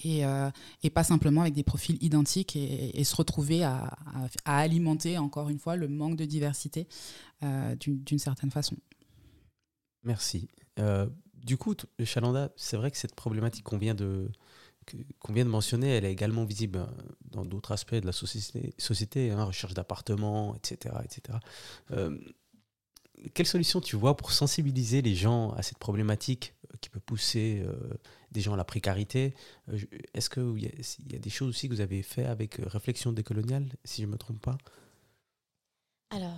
et, euh, et pas simplement avec des profils identiques et, se retrouver à, à- alimenter encore une fois le manque de diversité euh, d'une certaine façon. Merci. Euh, du coup, Chalanda, c'est vrai que cette problématique qu'on vient de vient de mentionner, elle est également visible dans d'autres aspects de la société, société hein, recherche d'appartements, etc., etc. Euh, quelle solution tu vois pour sensibiliser les gens à cette problématique qui peut pousser euh, des gens à la précarité Euh, Est-ce qu'il y, y a des choses aussi que vous avez fait avec euh, Réflexion décoloniale, si je ne me trompe pas? Alors,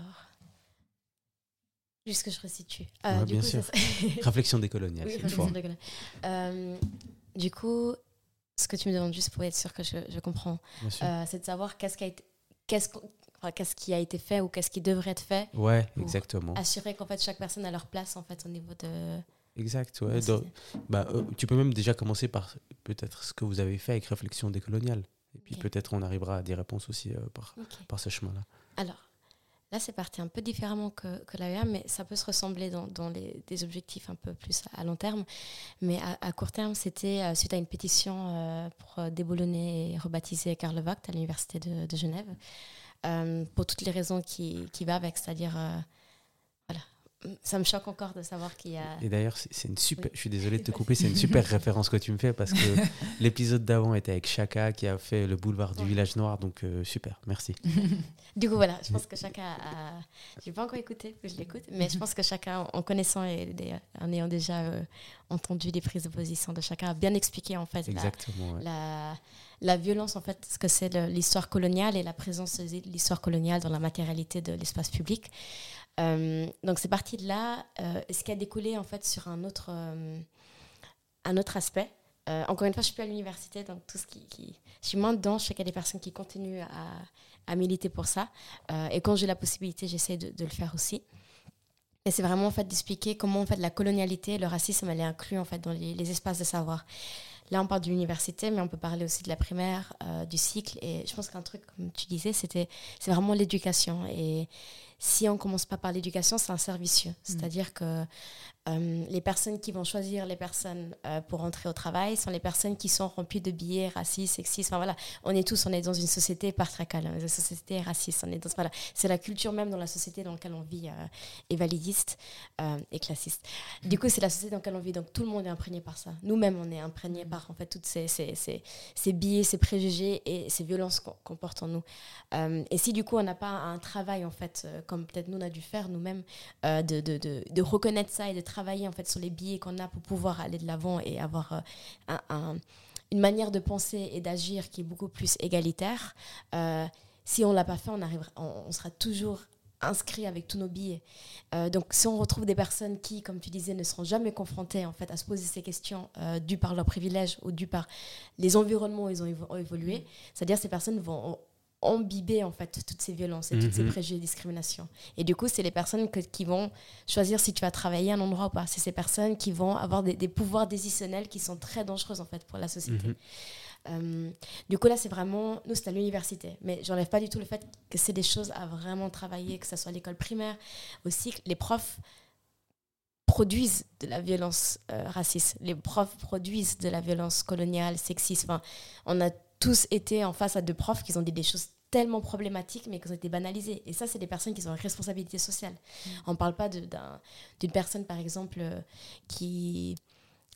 juste que je resitue. Ouais, du bien coup, sûr. ça Réflexion décoloniale, Oui, réflexion. Euh, du coup, ce que tu me demandes juste pour être sûr que je, je comprends, euh, c'est de savoir qu'est-ce qui a été, qu'est-ce, qu'est-ce qui a été fait ou qu'est-ce qui devrait être fait. ouais, pour exactement. Assurer qu'en fait chaque personne a leur place en fait au niveau de. Exact, ouais. Bah, euh, tu peux même déjà commencer par peut-être ce que vous avez fait avec Réflexion décoloniale. Et puis peut-être on arrivera à des réponses aussi euh, par, par ce chemin-là. Alors, là, c'est parti un peu différemment que, que l'AEA, mais ça peut se ressembler dans, dans les, des objectifs un peu plus à long terme. Mais à, à court terme, c'était euh, suite à une pétition pour déboulonner et rebaptiser Karl Vogt à l'Université de, de Genève, pour toutes les raisons qui, qui va avec, c'est-à-dire... Ça me choque encore de savoir qu'il y a... Et d'ailleurs, c'est une super. Oui. Je suis désolé de te couper, c'est une super référence que tu me fais parce que l'épisode d'avant était avec Chaka qui a fait le boulevard du Ouais. village noir, donc euh, super, merci. Du coup, voilà, je pense que chacun a. Je n'ai pas encore écouté, je l'écoute, mais je pense que chacun, en connaissant et en ayant déjà euh, entendu les prises de position de chacun, a bien expliqué en fait la, ouais. la, la violence, en fait, ce que c'est l'histoire coloniale et la présence de l'histoire coloniale dans la matérialité de l'espace public. Euh, donc, c'est parti de là. euh, ce qui a découlé, en fait, sur un autre, euh, un autre aspect. Encore une fois, je suis plus à l'université, donc tout ce qui, je suis moins dedans. Je sais qu'il y a des personnes qui continuent à, à militer pour ça. Et quand j'ai la possibilité, j'essaie de, le faire aussi. Et c'est vraiment en fait d'expliquer comment en fait la colonialité, le racisme, elle est inclus en fait dans les, espaces de savoir. là, on parle de l'université, mais on peut parler aussi de la primaire, du cycle. Et je pense qu'un truc, comme tu disais, c'était, c'est vraiment l'éducation. Et si on commence pas par l'éducation, c'est un servicieux. Mm. C'est-à-dire que euh, les personnes qui vont choisir les personnes euh, pour entrer au travail sont les personnes qui sont remplies de billets racistes, sexistes. Enfin voilà, on est tous, on est dans une société patriarcale, une société raciste. On est dans, voilà, c'est la culture même dans la société dans laquelle on vit euh, et validiste euh, et classiste. Du coup, c'est la société dans laquelle on vit. Donc tout le monde est imprégné par ça. Nous-mêmes, on est imprégné par en fait toutes ces, ces, ces, ces biais, ces préjugés et ces violences qu'on, qu'on porte en nous. Et si du coup, on n'a pas un travail en fait, comme peut-être nous on a dû faire nous-mêmes, euh, de, reconnaître ça et de travailler en fait sur les biais qu'on a pour pouvoir aller de l'avant et avoir euh, un, un- une manière de penser et d'agir qui est beaucoup plus égalitaire. Euh, si on l'a pas fait, on, sera toujours inscrit avec tous nos billets. Donc si on retrouve des personnes qui, comme tu disais, ne seront jamais confrontées en fait à se poser ces questions dues par leurs privilèges ou dues par les environnements où ils ont évolué, c'est-à-dire ces personnes vont embiber en fait toutes ces violences et toutes ces Mhm. préjugés et discriminations. Et du coup, c'est les personnes que- qui vont choisir si tu vas travailler à un endroit ou pas. C'est ces personnes qui vont avoir des, des pouvoirs décisionnels qui sont très dangereux en fait pour la société. Mhm. Euh, du coup, là, c'est vraiment, nous, c'est à l'université. Mais j'enlève pas du tout le fait que c'est des choses à vraiment travailler, que ce soit à l'école primaire, aussi, les profs produisent de la violence euh, raciste. Les profs produisent de la violence coloniale, sexiste. Enfin, on a tous été en face à deux profs qui ont dit des choses tellement problématiques, mais qui ont été banalisées. Et ça, c'est des personnes qui ont une responsabilité sociale. On ne parle pas d'une personne, par exemple, euh, qui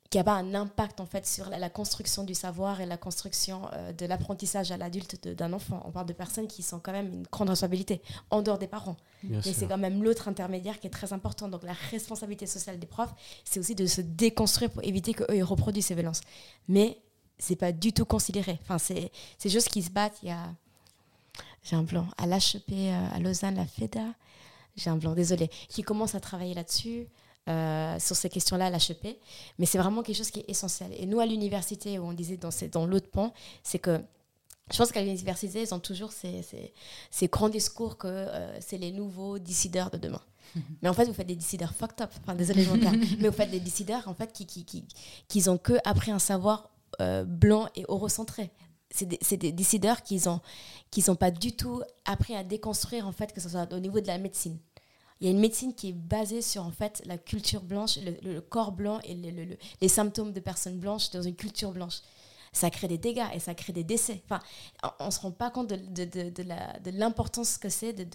qui n'a pas un impact en fait sur la, la construction du savoir et la construction euh, de l'apprentissage à l'adulte d'un enfant. On parle de personnes qui sont quand même une grande responsabilité en dehors des parents. Bien Mais c'est quand même l'autre intermédiaire qui est très important. Donc la responsabilité sociale des profs, c'est aussi de se déconstruire pour éviter qu'eux ils reproduisent ces violences. Mais c'est pas du tout considéré. Enfin, c'est c'est juste qu'ils se battent. Il y a j'ai un blanc à l'HEP euh, à Lausanne, la FEDA. J'ai un blanc, désolé, qui commence à travailler là-dessus. euh, sur ces questions-là à l'HEP, mais c'est vraiment quelque chose qui est essentiel. Et nous, à l'université, où on disait dans, ces- dans l'autre pan, c'est que je pense qu'à l'université, ils ont toujours ces, ces, ces grands discours que euh, c'est les nouveaux décideurs de demain. Mais en fait, vous faites des décideurs fucked up. Enfin, désolé, perds. Mais vous faites des décideurs en fait, qui, qui, qui, qui ont que appris un savoir euh, blanc et eurocentré. C'est des, décideurs qui n'ont qui ont pas du tout appris à déconstruire, en fait, que ce soit au niveau de la médecine. Il y a une médecine qui est basée sur en fait la culture blanche, le, corps blanc et le- le- le- les symptômes de personnes blanches dans une culture blanche. Ça crée des dégâts et ça crée des décès. Enfin, on ne se rend pas compte de, de, de, de la- de l'importance que c'est de,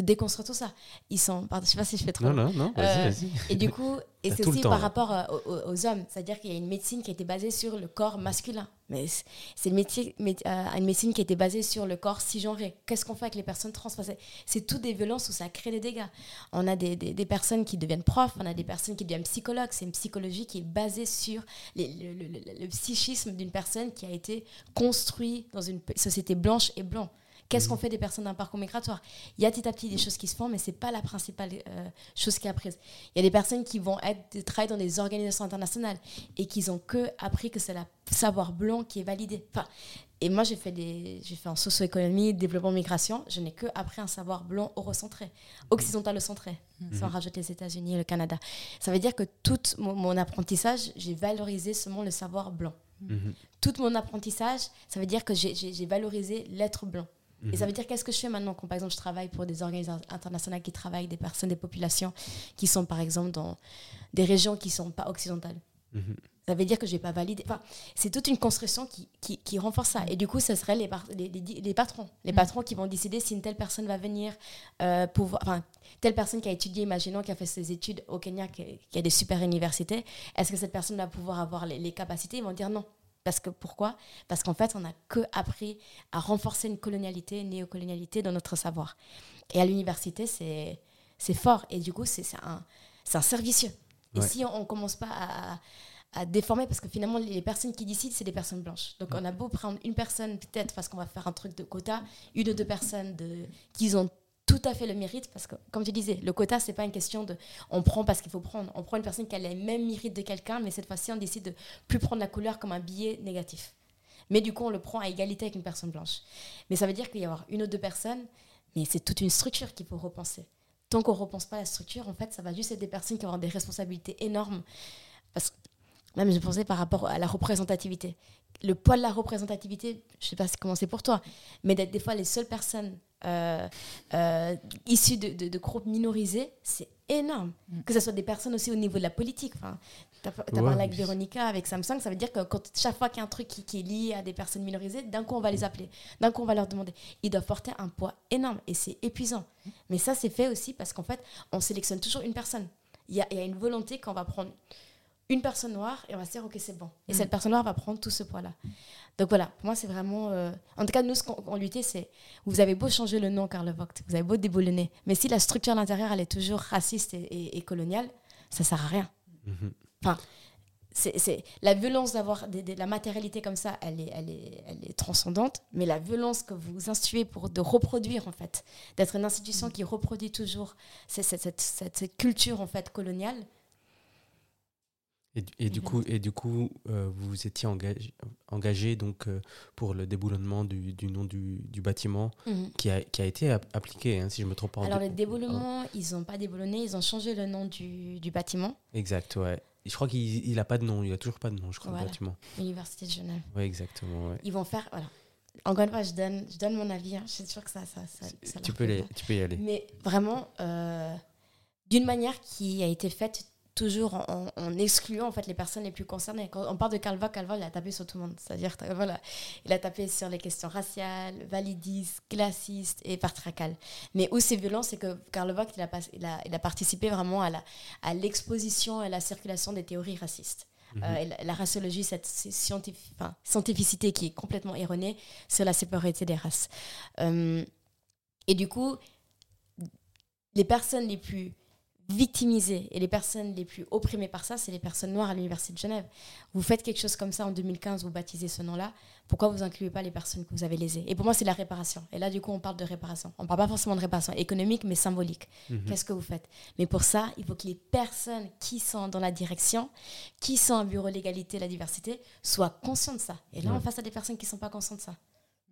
déconstruire tout ça. Ils sont, pardon, je sais pas si je fais trop. Non, non, non, vas-y, Euh, vas-y. Et du coup, et c'est aussi temps, par là. rapport euh, aux- aux hommes, c'est-à-dire qu'il y a une médecine qui a été basée sur le corps masculin. Mais c'est- euh, une médecine qui été basée sur le corps cisgenré. Qu'est-ce qu'on fait avec les personnes trans c'est- toutes des violences où ça crée des dégâts. On a des, personnes qui deviennent profs, on a des personnes qui deviennent psychologues. C'est une psychologie qui est basée sur le, psychisme d'une personne qui a été construite dans une société blanche et blanc. Qu'est-ce qu'on fait des personnes d'un parcours migratoire? Il y a petit à petit des choses qui se font, mais c'est pas la principale euh, chose qui est apprise. Il y a des personnes qui vont être, travailler dans des organisations internationales et qui ont que appris que c'est le savoir blanc qui est validé. Enfin, et moi, j'ai fait, des, j'ai fait en socio-économie, développement, migration. Je n'ai que appris un savoir blanc eurocentré, occidentalocentré, sans rajouter les États-Unis et le Canada. Ça veut dire que tout mon, mon apprentissage, j'ai valorisé seulement le savoir blanc. Mhm. Tout mon apprentissage, ça veut dire que j'ai, j'ai- j'ai valorisé l'être blanc. Et ça veut dire qu'est-ce que je fais maintenant quand par exemple je travaille pour des organisations internationales qui travaillent des personnes, des populations qui sont par exemple dans des régions qui ne sont pas occidentales? Mhm. Ça veut dire que je n'ai pas validé. Enfin, c'est toute une construction qui, qui, qui renforce ça. Et du coup, ce seraient les, par- les, les, les patrons. Les patrons qui vont décider si une telle personne va venir euh, pouvoir. Enfin, telle personne qui a étudié, imaginons, qui a fait ses études au Kenya, qui, qui a des super universités, est-ce que cette personne va pouvoir avoir les, les capacités? Ils vont dire non. Parce que pourquoi? Parce qu'en fait, on n'a que appris à renforcer une colonialité, une néocolonialité dans notre savoir. Et à l'université, c'est c'est fort. Et du coup, c'est un, un servicieux. Et si on ne commence pas à, à déformer, parce que finalement, les personnes qui décident, c'est des personnes blanches. Donc, on a beau prendre une personne, peut-être parce qu'on va faire un truc de quota, une ou deux personnes de, qui ont tout à fait le mérite, parce que, comme tu disais, le quota, c'est pas une question de on prend parce qu'il faut prendre. On prend une personne qui a les mêmes mérites de quelqu'un, mais cette fois-ci, on décide de plus prendre la couleur comme un billet négatif. Mais du coup, on le prend à égalité avec une personne blanche. Mais ça veut dire qu'il y avoir une ou deux personnes, mais c'est toute une structure qu'il faut repenser. Tant qu'on ne repense pas la structure, en fait, ça va juste être des personnes qui avoir des responsabilités énormes. Parce que Même je pensais par rapport à la représentativité. Le poids de la représentativité, je sais pas comment c'est pour toi, mais d'être des fois les seules personnes euh, euh, issues de, de, de groupes minorisés, c'est énorme. Mm. Que ce soit des personnes aussi au niveau de la politique. Enfin, tu as, Ouais, parlé avec. Véronica, avec Samsung, ça veut dire que quand, chaque fois qu'il y a un truc qui, qui est lié à des personnes minorisées, d'un coup on va les appeler, d'un coup on va leur demander. Ils doivent porter un poids énorme et c'est épuisant. Mais ça, c'est fait aussi parce qu'en fait, on sélectionne toujours une personne. Il y a, il y a une volonté qu'on va prendre une personne noire et on va se dire, ok, c'est bon. Et Mm. cette personne noire va prendre tout ce poids-là. Donc voilà, pour moi, c'est vraiment. euh, En tout cas, nous, ce qu'on on luttait, c'est. Vous avez beau changer le nom, Karl Vogt, vous avez beau déboulonner, mais si la structure à l'intérieur, elle est toujours raciste et, et- et coloniale, ça sert à rien. Mhm. C'est c'est- la violence d'avoir des- des- la matérialité comme ça, elle est, elle, est, elle est transcendante, mais la violence que vous instituez pour de reproduire, en fait, d'être une institution qui reproduit toujours cette, cette, cette- cette- cette culture, en fait, coloniale, Et, du- et du coup, et du coup euh, vous vous étiez engagé, engagé donc, euh, pour le déboulonnement du, du nom du, du bâtiment qui a, qui a été ap- appliqué, hein, si je me trompe pas. Alors, dé- le déboulement, ils n'ont pas déboulonné, ils ont changé le nom du, du bâtiment, Exact, ouais. Je crois qu'il n'a pas de nom, il a toujours pas de nom, je crois, Voilà. le bâtiment. l'Université de Genève. Oui, exactement. ouais. Ils vont faire. Voilà. Encore une fois, je donne, je donne mon avis. hein. Je suis sûre que ça. ça, ça, ça Tu peux, les, tu peux y aller. Mais vraiment, euh, d'une manière qui a été faite toujours en, excluant en fait les personnes les plus concernées. Quand on parle de Calva, Calva il a tapé sur tout le monde. C'est-à-dire voilà, il a tapé sur les questions raciales, validistes, classistes et patriarcales. Mais où c'est violent, c'est que Karl Vogt il a, il, a, il a participé vraiment à la à l'exposition et à la circulation des théories racistes. Mhm. Euh, la, la raciologie, cette scientifi- enfin, scientificité qui est complètement erronée sur la séparité des races. Euh, et du coup, les personnes les plus victimisées et les personnes les plus opprimées par ça, c'est les personnes noires à l'Université de Genève. Vous faites quelque chose comme ça en 2015, vous baptisez ce nom-là, pourquoi vous incluez pas les personnes que vous avez lésées? Et pour moi, c'est la réparation. Et là, du coup, on parle de réparation. On parle pas forcément de réparation économique, mais symbolique. Mhm. Qu'est-ce que vous faites? Mais pour ça, il faut que les personnes qui sont dans la direction, qui sont au bureau l'égalité et la diversité, soient conscients de ça. Et là, Ouais. on face à des personnes qui ne sont pas conscientes de ça.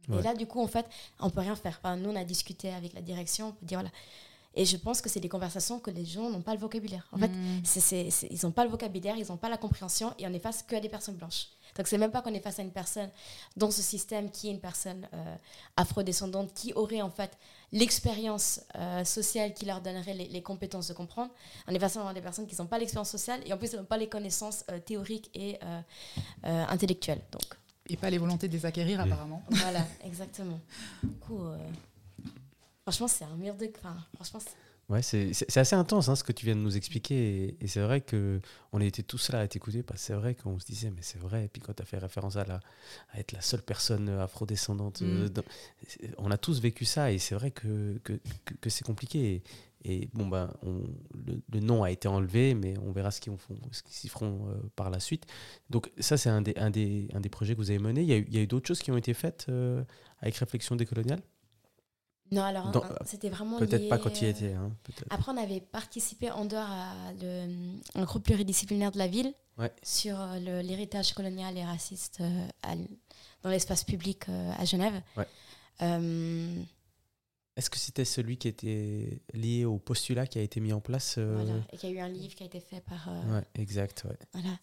Ouais. Et là, du coup, en fait, on peut rien faire. Enfin, nous, on a discuté avec la direction, on peut dire voilà. Et je pense que c'est des conversations que les gens n'ont pas le vocabulaire. En fait, Mm. c'est- ils n'ont pas le vocabulaire, ils n'ont pas la compréhension et on est face que à des personnes blanches. Donc c'est même pas qu'on est face à une personne dans ce système qui est une personne euh, afrodescendante qui aurait en fait l'expérience euh, sociale qui leur donnerait les, les compétences de comprendre. On est face à des personnes qui n'ont pas l'expérience sociale et en plus ils n'ont pas les connaissances euh, théoriques et euh, euh, intellectuelles. Donc Et pas les volontés de les acquérir, Mm. apparemment. voilà, exactement. Du coup, euh, franchement c'est un mur de... Enfin, franchement, c'est- Ouais, c'est assez intense hein, ce que tu viens de nous expliquer. Et, et c'est vrai que on était tous là à t'écouter parce que c'est vrai qu'on se disait, mais c'est vrai. Et puis quand tu as fait référence à, la, à être la seule personne euh, afrodescendante, Mm. euh, dans- on a tous vécu ça et c'est vrai que, que, que- que c'est compliqué. Et, et bon, ben, on- le, le nom a été enlevé, mais on verra ce qu'ils font- ce qu'ils y feront euh, par la suite. Donc, ça, c'est un des, un, des, un des projets que vous avez mené. Il y a eu, il y a eu d'autres choses qui ont été faites euh, avec Réflexion décoloniale? Non, alors Dans- hein, c'était vraiment Peut-être pas quand il euh, étais. Hein. Après, on avait participé en dehors à le, un groupe pluridisciplinaire de la ville Ouais. sur euh, l'héritage colonial et raciste euh, à dans l'espace public euh, à Genève. Ouais. Euh, Est-ce que c'était celui qui était lié au postulat qui a été mis en place euh, voilà. Et qu'il y a eu un livre qui a été fait par. euh, Ouais, exact. Ouais. Voilà.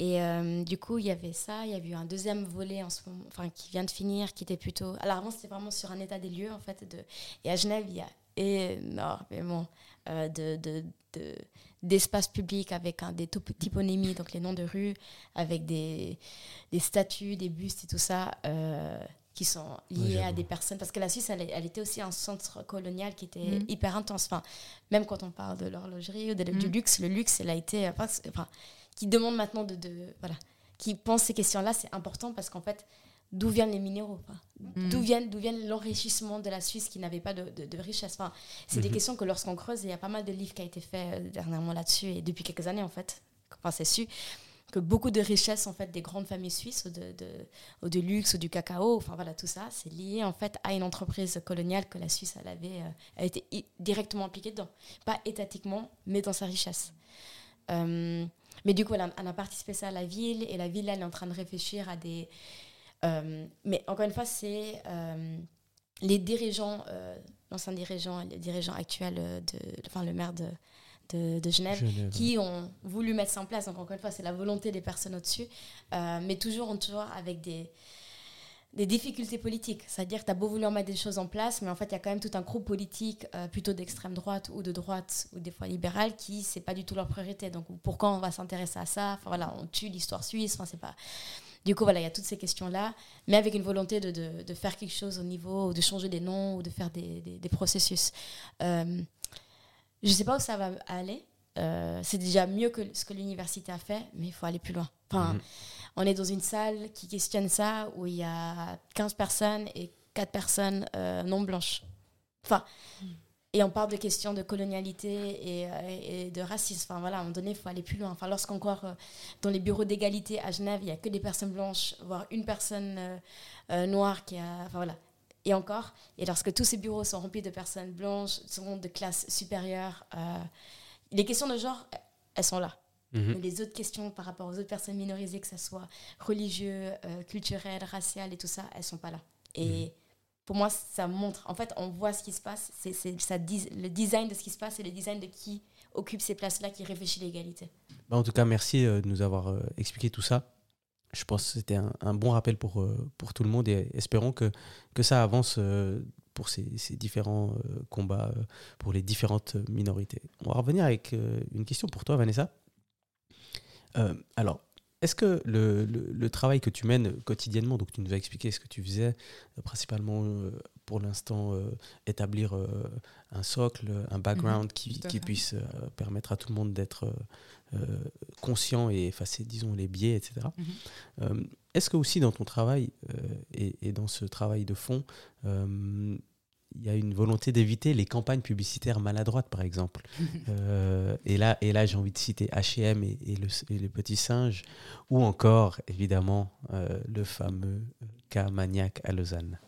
Et euh, du coup, il y avait ça. Il y avait eu un deuxième volet en ce moment, enfin, qui vient de finir, qui était plutôt. Alors avant, c'était vraiment sur un état des lieux, en fait. De... Et à Genève, il y a énormément euh, de, de, de- d'espaces publics avec un, des typonymies, donc les noms de rues, avec des, des statues, des bustes et tout ça. euh, qui sont liés à des personnes. Parce que la Suisse, elle, elle était aussi un centre colonial qui était Mhm. hyper intense. Enfin, même quand on parle de l'horlogerie ou de- du Mhm. luxe, le luxe, il a été. Enfin, c'est- enfin, qui demande maintenant de, de- voilà, qui pense ces questions-là, c'est important parce qu'en fait, d'où viennent les minéraux? Mm. D'où viennent, d'où viennent l'enrichissement de la Suisse qui n'avait pas de, de, de richesse? Enfin, C'est des Mhm. questions que lorsqu'on creuse, il y a pas mal de livres qui ont été faits euh, dernièrement là-dessus et depuis quelques années en fait, enfin, c'est su que beaucoup de richesses en fait des grandes familles suisses ou de, de, de luxe ou du cacao, enfin voilà tout ça, c'est lié en fait à une entreprise coloniale que la Suisse elle avait, euh, elle était i- directement impliquée dedans, pas étatiquement, mais dans sa richesse. Euh, mais du coup, elle a, elle a participé ça à la ville et la ville, elle est en train de réfléchir à des. euh, mais encore une fois, c'est euh, les dirigeants, euh, l'ancien dirigeant, les dirigeants actuels, euh, de, enfin le maire de, de, de Genève, qui ont voulu mettre ça en place. Donc, encore une fois, c'est la volonté des personnes au-dessus, euh, mais toujours, toujours avec des, des difficultés politiques. C'est-à-dire que tu as beau vouloir mettre des choses en place, mais en fait, il y a quand même tout un groupe politique, euh, plutôt d'extrême droite ou de droite, ou des fois libéral, qui, c'est pas du tout leur priorité. Donc, pourquoi on va s'intéresser à ça? Enfin, voilà, on tue l'histoire suisse. Enfin, c'est pas. Du coup, voilà, il y a toutes ces questions-là, mais avec une volonté de, de, de, faire quelque chose au niveau, ou de changer des noms, ou de faire des, des, des processus. Euh, je ne sais pas où ça va aller. Euh, c'est déjà mieux que ce que l'université a fait, mais il faut aller plus loin. Enfin, mm-hmm. On est dans une salle qui questionne ça, où il y a 15 personnes et 4 personnes euh, non blanches. Enfin, mm. Et on parle de questions de colonialité et, euh, et de racisme. Enfin, voilà, à un moment donné, il faut aller plus loin. Enfin, lorsqu'encore euh, dans les bureaux d'égalité à Genève, il n'y a que des personnes blanches, voire une personne noire qui a. Enfin, voilà. Et encore, et lorsque tous ces bureaux sont remplis de personnes blanches, sont de classe supérieure, les questions de genre, elles sont là. Mhm. Mais les autres questions par rapport aux autres personnes minorisées, que ce soit religieux, culturelles, raciales et tout ça, elles sont pas là. Et. Mhm pour moi, ça montre. En fait, on voit ce qui se passe. C'est ça le design de ce qui se passe et le design de qui occupe ces places-là, qui réfléchit l'égalité. Bah, en tout cas, merci euh, de nous avoir euh, expliqué tout ça. Je pense que c'était un, bon rappel pour, euh, pour tout le monde et espérons que, que ça avance pour ces, différents combats pour les différentes minorités. On va revenir avec une question pour toi, Vanessa. alors, est-ce que le, le, travail que tu mènes quotidiennement, donc tu nous as expliqué ce que tu faisais, euh, principalement euh, pour l'instant euh, établir un socle, un background mhm. qui, qui puisse permettre à tout le monde d'être conscient et effacer, disons, les biais, etc. Mhm. Est-ce que aussi dans ton travail et, et, dans ce travail de fond, il y a une volonté d'éviter les campagnes publicitaires maladroites, par exemple. Euh, et là, et là j'ai envie de citer H&M et, et, le, et, le, petit singe, ou encore, évidemment, euh, le fameux cas maniaque à Lausanne.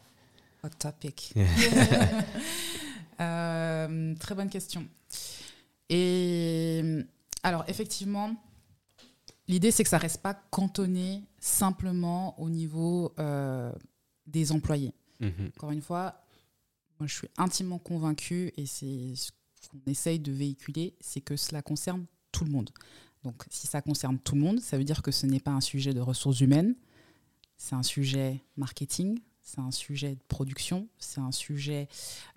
Hot topic. euh, très bonne question. Et alors, effectivement, l'idée, c'est que ça reste pas cantonné simplement au niveau euh, des employés. Mhm. Encore une fois, moi, je suis intimement convaincue, et c'est ce qu'on essaye de véhiculer, c'est que cela concerne tout le monde. Donc, si ça concerne tout le monde, ça veut dire que ce n'est pas un sujet de ressources humaines, c'est un sujet marketing, c'est un sujet de production, c'est un sujet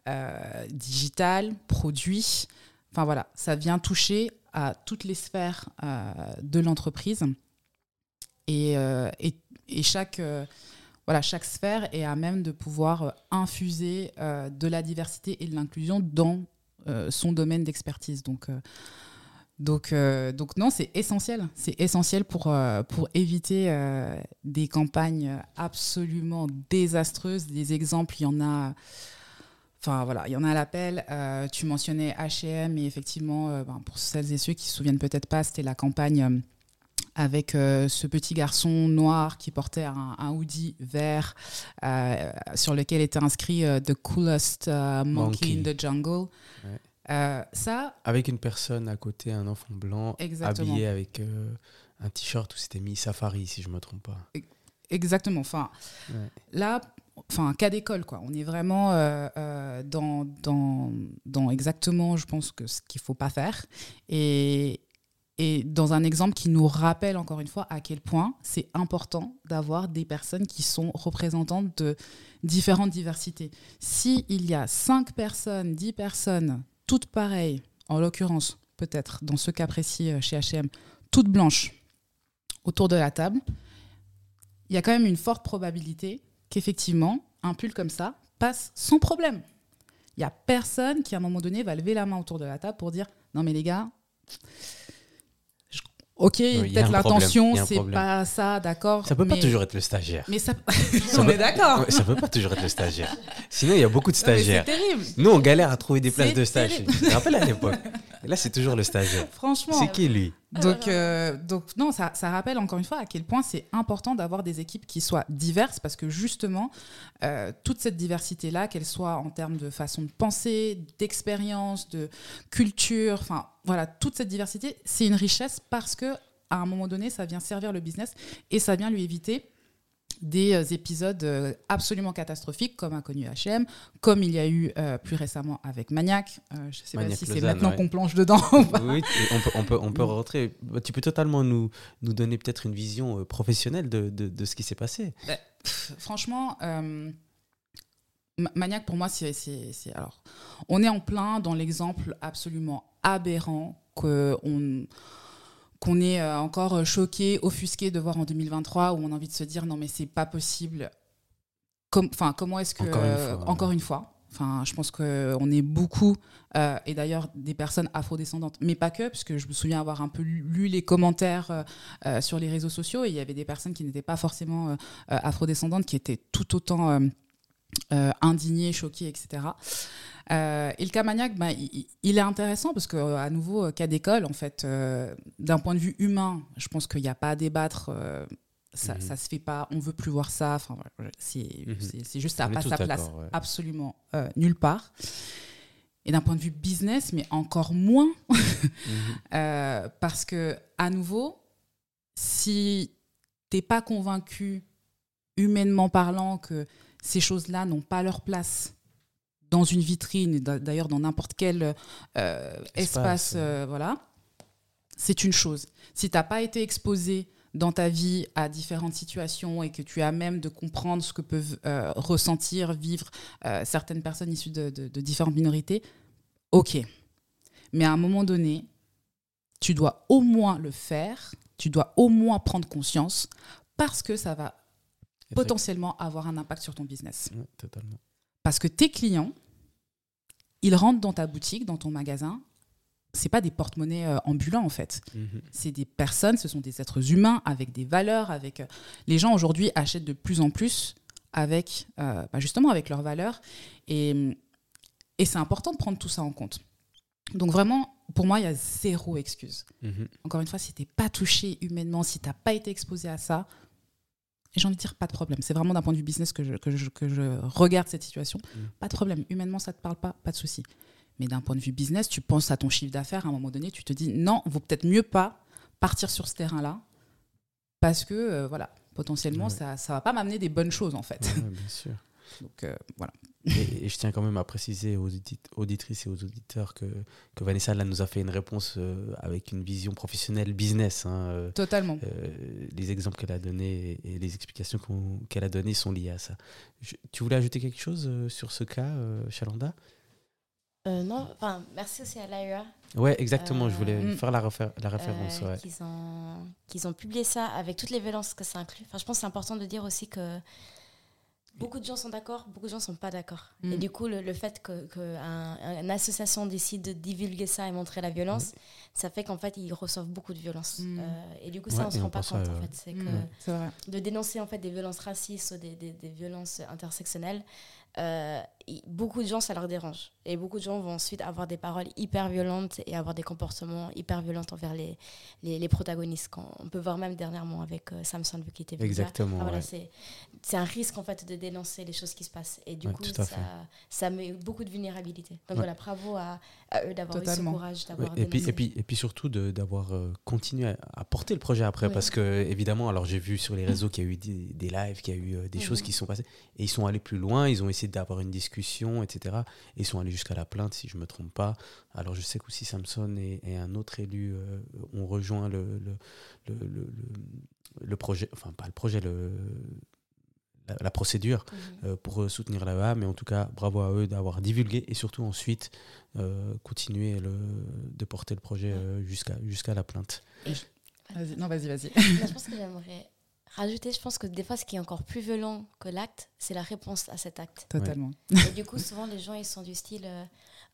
euh, digital, produit. Enfin voilà, ça vient toucher à toutes les sphères euh, de l'entreprise. Et, euh, et, chaque voilà, chaque sphère est à même de pouvoir infuser de la diversité et de l'inclusion dans son domaine d'expertise. Donc, donc, donc non, c'est essentiel. C'est essentiel pour, pour éviter des campagnes absolument désastreuses. Des exemples, il y en a. Enfin voilà, il y en a à l'appel. tu mentionnais H&M et effectivement, ben, pour celles et ceux qui se souviennent peut-être pas, c'était la campagne avec euh, ce petit garçon noir qui portait un, un hoodie vert euh, sur lequel était inscrit euh, The coolest monkey, in the jungle. Ça. Avec une personne à côté, un enfant blanc, habillé avec un t-shirt où c'était mis Safari, si je me trompe pas. Exactement. Enfin, là, enfin, cas d'école, quoi. On est vraiment dans, dans, dans exactement, je pense, que ce qu'il faut pas faire. Et, et dans un exemple qui nous rappelle encore une fois à quel point c'est important d'avoir des personnes qui sont représentantes de différentes diversités. S'il y a cinq personnes, dix personnes, toutes pareilles, en l'occurrence, peut-être dans ce cas précis euh, chez HM, toutes blanches autour de la table, il y a quand même une forte probabilité qu'effectivement, un pull comme ça passe sans problème. Il n'y a personne qui, à un moment donné, va lever la main autour de la table pour dire Non, mais les gars, Ok, peut-être l'intention, c'est pas ça, d'accord. Ça peut pas toujours être le stagiaire. Mais ça, on est d'accord. Ça peut pas toujours être le stagiaire. Sinon, il y a beaucoup de stagiaires. C'est terrible. Nous, on galère à trouver des places de stage. Je me rappelle à l'époque. Là, c'est toujours le stagiaire. Franchement. C'est qui lui? Donc, euh, donc, non, ça, ça, rappelle encore une fois à quel point c'est important d'avoir des équipes qui soient diverses parce que justement, euh, toute cette diversité-là, qu'elle soit en termes de façon de penser, d'expérience, de culture, enfin, voilà, toute cette diversité, c'est une richesse parce que à un moment donné, ça vient servir le business et ça vient lui éviter des euh, épisodes euh, absolument catastrophiques, comme Inconnu HM, comme il y a eu euh, plus récemment avec Maniac. Euh, je ne sais Maniac pas si c'est maintenant ouais. qu'on plonge dedans. Oui, on peut, on peut, on peut rentrer. Bah, Tu peux totalement nous, nous donner peut-être une vision professionnelle de, de, de ce qui s'est passé. Pff, Franchement, euh, Ma- Maniac, pour moi, c'est. Alors, on est en plein dans l'exemple absolument aberrant qu'on qu'on est euh, encore choqué, offusqué de voir en 2023, où on a envie de se dire non, mais c'est pas possible. Enfin, comment est-ce que. Encore une fois, euh, ouais. encore une fois. Enfin, je pense qu'on est beaucoup, euh, et d'ailleurs des personnes afrodescendantes, mais pas que, parce que je me souviens avoir un peu lu, les commentaires euh, euh, sur les réseaux sociaux, et il y avait des personnes qui n'étaient pas forcément euh, euh, afrodescendantes, qui étaient tout autant euh, indignées, choquées, etc. Euh, et le cas maniaque, bah, il, il est intéressant parce que, euh, à nouveau, euh, cas d'école, en fait, euh, d'un point de vue humain, je pense qu'il n'y a pas à débattre. ça, Mhm. ça se fait pas, on veut plus voir ça. Enfin, c'est Mhm. c'est- juste, ça n'a pas sa place ouais. absolument nulle part. Et d'un point de vue business, mais encore moins, Mhm. parce que, à nouveau, si t'es pas convaincu, humainement parlant, que ces choses-là n'ont pas leur place dans une vitrine, d'ailleurs dans n'importe quel euh, espace, euh, voilà, c'est une chose. Si t'as pas été exposé dans ta vie à différentes situations et que tu as même de comprendre ce que peuvent euh, ressentir, vivre certaines personnes issues de, de- de différentes minorités, ok. Mais à un moment donné, tu dois au moins le faire, tu dois au moins prendre conscience parce que ça va potentiellement avoir un impact sur ton business. Ouais, totalement. Parce que tes clients, ils rentrent dans ta boutique, dans ton magasin, c'est pas des porte-monnaies euh, ambulants en fait. Mhm. C'est des personnes, ce sont des êtres humains avec des valeurs, avec euh, les gens aujourd'hui achètent de plus en plus avec euh, bah, justement avec leurs valeurs et, et c'est important de prendre tout ça en compte. Donc vraiment, pour moi, il y a zéro excuse. Mhm. Encore une fois, si t'es pas touché humainement, si t'as pas été exposé à ça, j'ai envie de dire pas de problème. C'est vraiment d'un point de vue business que je, que je, que je regarde cette situation. Mm. Pas de problème. Humainement, ça te parle pas, pas de souci. Mais d'un point de vue business, tu penses à ton chiffre d'affaires à un moment donné, tu te dis non, vaut peut-être mieux pas partir sur ce terrain-là parce que euh, voilà, potentiellement, Ouais. ça, ça va pas m'amener des bonnes choses en fait. Ouais, bien sûr. Donc euh, voilà. Et, et je tiens quand même à préciser aux audit- auditrices et aux auditeurs que, que Vanessa là, nous a fait une réponse euh, avec une vision professionnelle business. hein, euh, Totalement. euh, les exemples qu'elle a donnés et, et les explications qu'elle a données sont liées à ça. Je- tu voulais ajouter quelque chose euh, sur ce cas, euh, Chalanda Euh, non, enfin, merci aussi à l'AEA Ouais, exactement. je voulais faire la, référence. euh, ouais. qu'ils ont, qu'ils ont publié ça avec toutes les violences que ça inclut. Enfin, je pense que c'est important de dire aussi que beaucoup de gens sont d'accord, beaucoup de gens sont pas d'accord. Mm. Et du coup, le, le fait que, que un- association décide de divulguer ça et montrer la violence, ça fait qu'en fait, ils reçoivent beaucoup de violence. Mm. Euh, et du coup, Ouais, ça, on et se on rend pas compte, à- en fait. C'est que Mm, de dénoncer en fait des violences racistes ou des, des, des violences intersectionnelles, euh, beaucoup de gens ça leur dérange et beaucoup de gens vont ensuite avoir des paroles hyper violentes et avoir des comportements hyper violents envers les, les, les protagonistes. Quand on peut voir même dernièrement avec euh, Samson vu qu'il était. Exactement. Ah, voilà, ouais. c'est c'est un risque en fait de dénoncer les choses qui se passent et du Ouais, coup ça, ça met beaucoup de vulnérabilité. Donc Ouais. voilà, bravo à, à eux d'avoir eu ce courage, Ouais, d'avoir et, puis, et, puis, et puis surtout de- d'avoir euh, continué à, à porter le projet après parce que évidemment alors j'ai vu sur les réseaux qu'il y a eu des, des lives qu'il y a eu euh, des choses Mhm. qui se sont passées et ils sont allés plus loin ils ont essayé d'avoir une discussion etc et ils sont allés jusqu'à la plainte si je me trompe pas alors je sais qu'aussi Samson et, et un autre élu euh, ont rejoint le le, le, le- projet enfin pas le projet le la, la procédure euh, pour euh, soutenir l'AEA, mais en tout cas, bravo à eux d'avoir divulgué et surtout ensuite euh, continuer le, de porter le projet euh, jusqu'à jusqu'à la plainte. Vas-y. Non, vas-y, vas-y. Je pense que j'aimerais rajouter, je pense que des fois, ce qui est encore plus violent que l'acte, c'est la réponse à cet acte. Totalement. Et du coup, souvent, les gens, ils sont du style euh,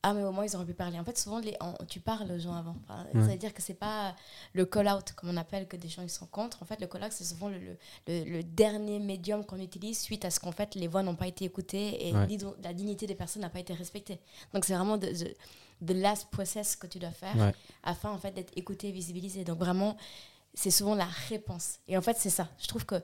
Ah, mais au moins, ils auraient pu parler. En fait, souvent, les, tu parles aux gens avant. Enfin, Ouais. Ça veut dire que c'est pas le call-out, comme on appelle, que des gens ils sont contre. En fait, le call-out, c'est souvent le, le, le- le dernier médium qu'on utilise suite à ce qu'en fait, les voix n'ont pas été écoutées et Ouais. la dignité des personnes n'a pas été respectée. Donc, c'est vraiment de, de, the last process que tu dois faire Ouais. afin en fait d'être écouté et visibilisé. Donc vraiment, c'est souvent la réponse. Et en fait, c'est ça. Je trouve que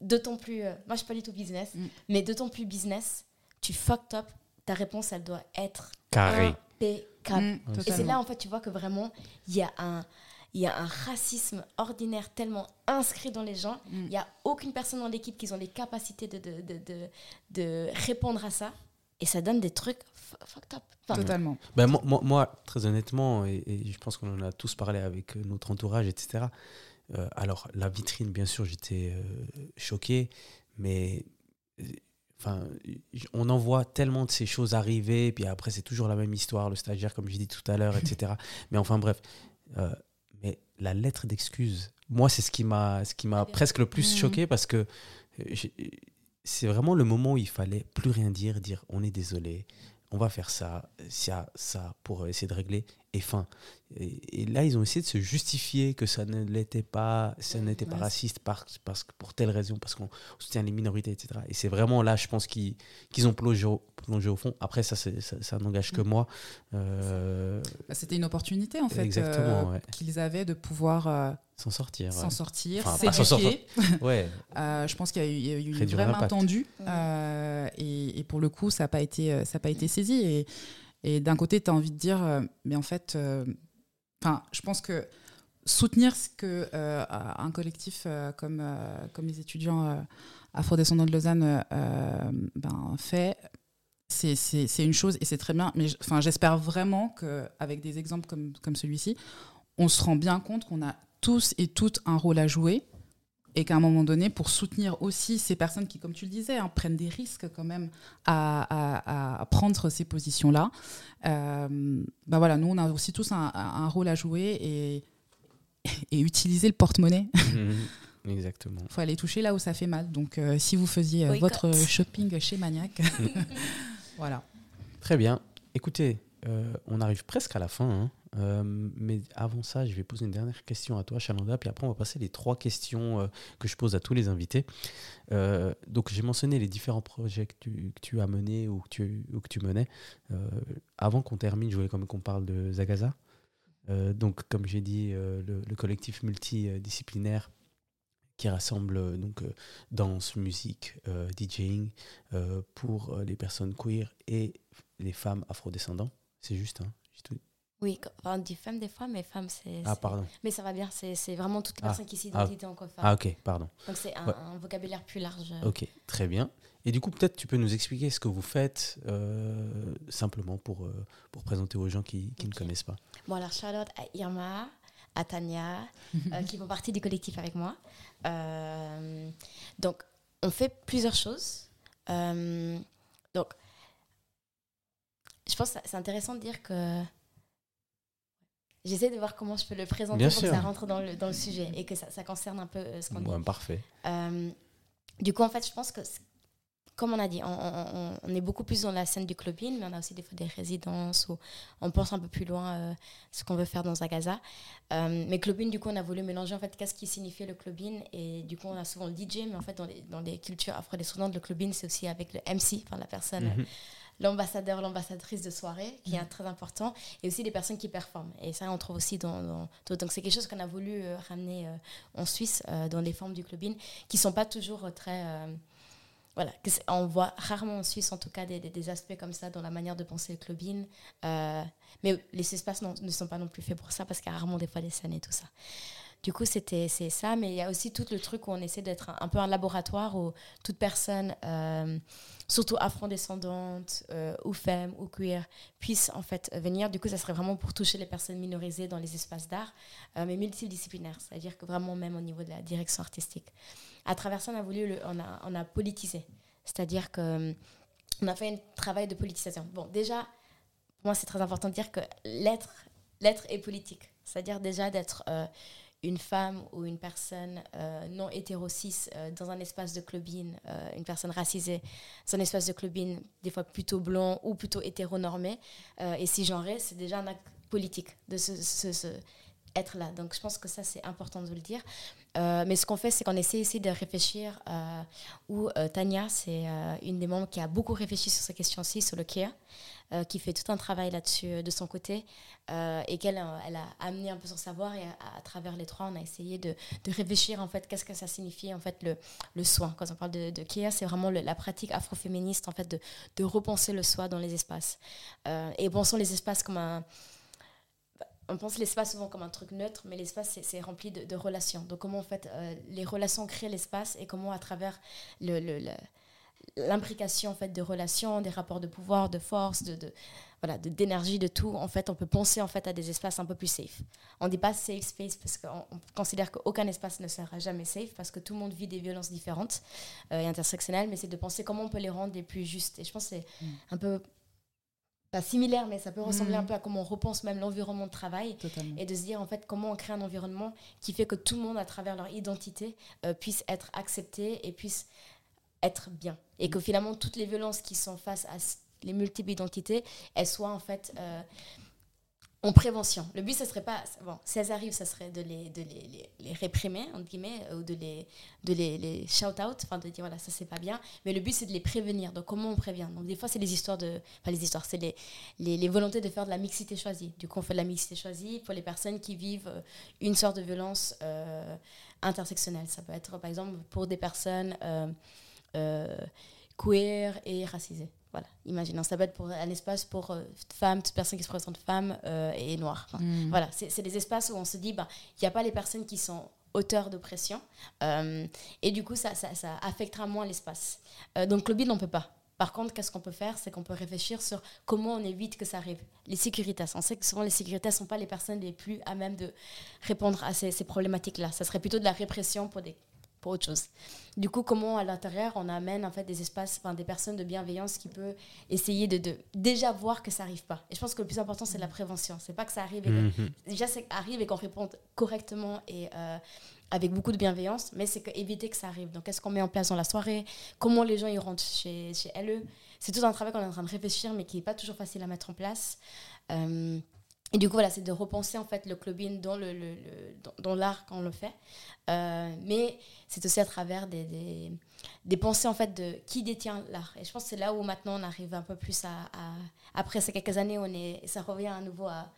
d'autant plus, euh, moi je suis pas du tout business, Mm. mais d'autant plus business, tu fucked up, ta réponse elle doit être Carré. impeccable. Mm, Et c'est là en fait tu vois que vraiment il y a un il y a un racisme ordinaire tellement inscrit dans les gens. Mm. Il n'y a aucune personne dans l'équipe qui ont les capacités de, de, de, de, de répondre à ça. Et ça donne des trucs fucked up. Enfin, Totalement. Ben, moi, moi- moi, très honnêtement, et, et je pense qu'on en a tous parlé avec euh, notre entourage, etc. euh, alors, la vitrine, bien sûr, j'étais euh, choqué, mais euh, enfin, on en voit tellement de ces choses arriver, puis après, c'est toujours la même histoire, le stagiaire, comme j'ai dit tout à l'heure, etc. mais enfin, bref. euh, mais la lettre d'excuse, moi, c'est ce qui m'a ce qui m'a presque le plus Mhm. choqué parce que c'est vraiment le moment où il fallait plus rien dire, dire on est désolé, on va faire ça, ça, ça pour essayer de régler et fin. Et, et là, ils ont essayé de se justifier que ça ne l'était pas, ça n'était pas Ouais. raciste parce, parce que pour telle raison, parce qu'on soutient les minorités, etc. Et c'est vraiment là, je pense, qu'ils qu'ils ont plongé au, plongé au fond. Après, ça, c'est- ça, ça n'engage que Mm. moi. Euh, Bah, C'était une opportunité, en fait, euh, ouais. qu'ils avaient de pouvoir euh, S'en sortir. s'en ouais. sortir, Enfin, s'éduquer. Ouais, Euh, je pense qu'il y a eu, il y a eu une vraie main tendue et, et pour le coup, ça n'a pas, été, ça a pas été saisi. Et, et d'un côté, tu as envie de dire, euh, mais en fait, euh, je pense que soutenir ce que euh, un collectif comme, comme les étudiants afrodescendants de Lausanne ben, fait, c'est- une chose et c'est très bien. Mais j'espère vraiment qu'avec des exemples comme, comme celui-ci, on se rend bien compte qu'on a tous et toutes un rôle à jouer et qu'à un moment donné, pour soutenir aussi ces personnes qui, comme tu le disais, hein, prennent des risques quand même à, à- à prendre ces positions-là, euh, bah voilà, nous, on a aussi tous un, un rôle à jouer et, et utiliser le porte-monnaie. Mhm. exactement. Il faut aller toucher là où ça fait mal. Donc, euh, si vous faisiez euh, Boycott. votre shopping chez Maniac, voilà. Très bien. Écoutez, euh, on arrive presque à la fin. hein. Euh, mais avant ça, je vais poser une dernière question à toi, Chalanda, puis après on va passer les trois questions euh, que je pose à tous les invités. Donc j'ai mentionné les différents projets que tu, as menés ou que tu, menais. Avant qu'on termine, je voulais quand même qu'on parle de Zagaza. Donc comme j'ai dit, le, le collectif multidisciplinaire qui rassemble danse, musique, DJing pour les personnes queer et les femmes afrodescendants. C'est juste, hein tout- Oui, quand- enfin, on dit femme des fois, mais femme, c'est. Ah, pardon. Mais ça va bien, c'est c'est vraiment toutes les Ah. personnes qui s'identifient en quoi femme. Ah, ok, pardon. Donc c'est un, Ouais. un vocabulaire plus large. Ok, très bien. Et du coup, peut-être tu peux nous expliquer ce que vous faites euh, simplement pour, euh, pour présenter aux gens qui, qui ne connaissent pas. Bon, alors, out à Irma, à Tania, euh, qui font partie du collectif avec moi. Euh, donc, on fait plusieurs choses. Je pense que c'est intéressant de dire que. J'essaie de voir comment je peux le présenter Bien pour sûr. que ça rentre dans le, dans le sujet et que ça, ça concerne un peu euh, ce qu'on dit. Ouais, parfait. Euh, du coup, en fait, je pense que, comme on a dit, on, on- on- on est beaucoup plus dans la scène du clubbing, mais on a aussi des fois des résidences où on pense un peu plus loin euh, ce qu'on veut faire dans Zagaza. Euh, mais clubbing, du coup, on a voulu mélanger en fait qu'est-ce qui signifiait le clubbing et du coup, on a souvent le DJ, mais en fait, dans les, dans les cultures afro-descendantes, le clubbing, c'est aussi avec le MC, enfin la personne. Mhm. L'ambassadeur, l'ambassadrice de soirée, qui est très important, et aussi des personnes qui performent. Et ça, on trouve aussi dans. dans- donc, c'est quelque chose qu'on a voulu euh, ramener euh, en Suisse, euh, dans les formes du clubbing, qui sont pas toujours très. voilà, on voit rarement en Suisse, en tout cas, des, des- des aspects comme ça dans la manière de penser le clubbing. Mais les espaces non- ne sont pas non plus faits pour ça, parce qu'il y a rarement des fois des scènes et tout ça. Du coup, c'était c'est ça, mais il y a aussi tout le truc où on essaie d'être un, peu un laboratoire où toute personne, euh, surtout afro-descendante euh, ou femme ou queer, puisse en fait venir. Du coup, ça serait vraiment pour toucher les personnes minorisées dans les espaces d'art, euh, mais multidisciplinaires, c'est-à-dire que vraiment même au niveau de la direction artistique. À travers ça, on a voulu, on, a, on a politisé, c'est-à-dire que on a fait un travail de politisation. Bon, déjà, pour moi, c'est très important de dire que l'être, l'être est politique, c'est-à-dire déjà d'être euh, une femme ou une personne euh, non hétéro-cis euh, dans un espace de clubbing, euh, une personne racisée dans un espace de clubbing, des fois plutôt blanc ou plutôt hétéronormé, et si genré, c'est déjà un acte politique de se- se- être là. Donc je pense que ça, c'est important de le dire. Euh, mais ce qu'on fait, c'est qu'on essaie ici de réfléchir, euh, où euh, Tania, c'est une des membres qui a beaucoup réfléchi sur ces questions-ci, sur le care, qui fait tout un travail là-dessus de son côté, et qu'elle elle a amené un peu son savoir, et à, travers les trois, on a essayé de, de réfléchir, en fait, qu'est-ce que ça signifie, en fait, le, le soin. Quand on parle de, de care, c'est vraiment la pratique afroféministe, en fait, de, de repenser le soi dans les espaces. Et pensons les espaces comme un on pense l'espace souvent comme un truc neutre, mais l'espace, c'est rempli de, de, relations. Donc, comment en fait euh, les relations créent l'espace et comment à travers le, le, l'imbrication en fait de relations, des rapports de pouvoir, de force, de, de voilà, d'énergie, de, tout. En fait, on peut penser en fait à des espaces un peu plus safe. On dit pas safe space parce qu'on considère qu'aucun espace ne sera jamais safe parce que tout le monde vit des violences différentes euh, et intersectionnelles, mais c'est de penser comment on peut les rendre les plus justes. Et je pense que c'est mm. un peu pas similaire, mais ça peut ressembler un mm. peu à comment on repense même l'environnement de travail et de se dire en fait comment on crée un environnement qui fait que tout le monde, à travers leur identité, euh, puisse être accepté et puisse être bien. Et que finalement, toutes les violences qui sont face à les multiples identités, elles soient en fait euh, en prévention. Le but, ce serait pas. Bon, si elles arrivent, ça serait de les, réprimer, entre guillemets, ou de les, shout-out, enfin de dire voilà, ça c'est pas bien. Mais le but, c'est de les prévenir. Donc, comment on prévient? Donc, des fois, c'est les histoires de. Enfin, les histoires, c'est les, volontés de faire de la mixité choisie. Du coup, on fait de la mixité choisie pour les personnes qui vivent euh, une sorte de violence euh, intersectionnelle. Ça peut être, par exemple, pour des personnes. Euh, queer et racisé. Voilà, imaginons, ça peut être pour un espace pour euh, femmes, toutes personnes qui se présentent femmes euh, et noires. Mm. Voilà, c'est des espaces où on se dit, bah, il n'y a pas les personnes qui sont auteurs d'oppression, et du coup, ça, ça, ça affectera moins l'espace. donc, le bid, on ne peut pas. Par contre, qu'est-ce qu'on peut faire? C'est qu'on peut réfléchir sur comment on évite que ça arrive. Les sécurités, on sait que souvent les sécurités ne sont pas les personnes les plus à même de répondre à ces, ces problématiques-là. Ça serait plutôt de la répression pour des pour autre chose. Du coup, comment à l'intérieur on amène en fait des espaces, enfin des personnes de bienveillance qui peuvent essayer de, de déjà voir que ça arrive pas. Et je pense que le plus important c'est la prévention. C'est pas que ça arrive, et mhm. déjà ça arrive et qu'on réponde correctement et euh, avec beaucoup de bienveillance, mais c'est éviter que ça arrive. Donc, qu'est-ce qu'on met en place dans la soirée? Comment les gens y rentrent chez, chez LE C'est tout un travail qu'on est en train de réfléchir, mais qui n'est pas toujours facile à mettre en place. Euh, et du coup, voilà, c'est de repenser en fait le clubbing dans dans, l'art quand on le fait. Euh, mais c'est aussi à travers des, pensées en fait de qui détient l'art. Et je pense que c'est là où maintenant on arrive un peu plus à, après ces quelques années, on est, ça revient à nouveau à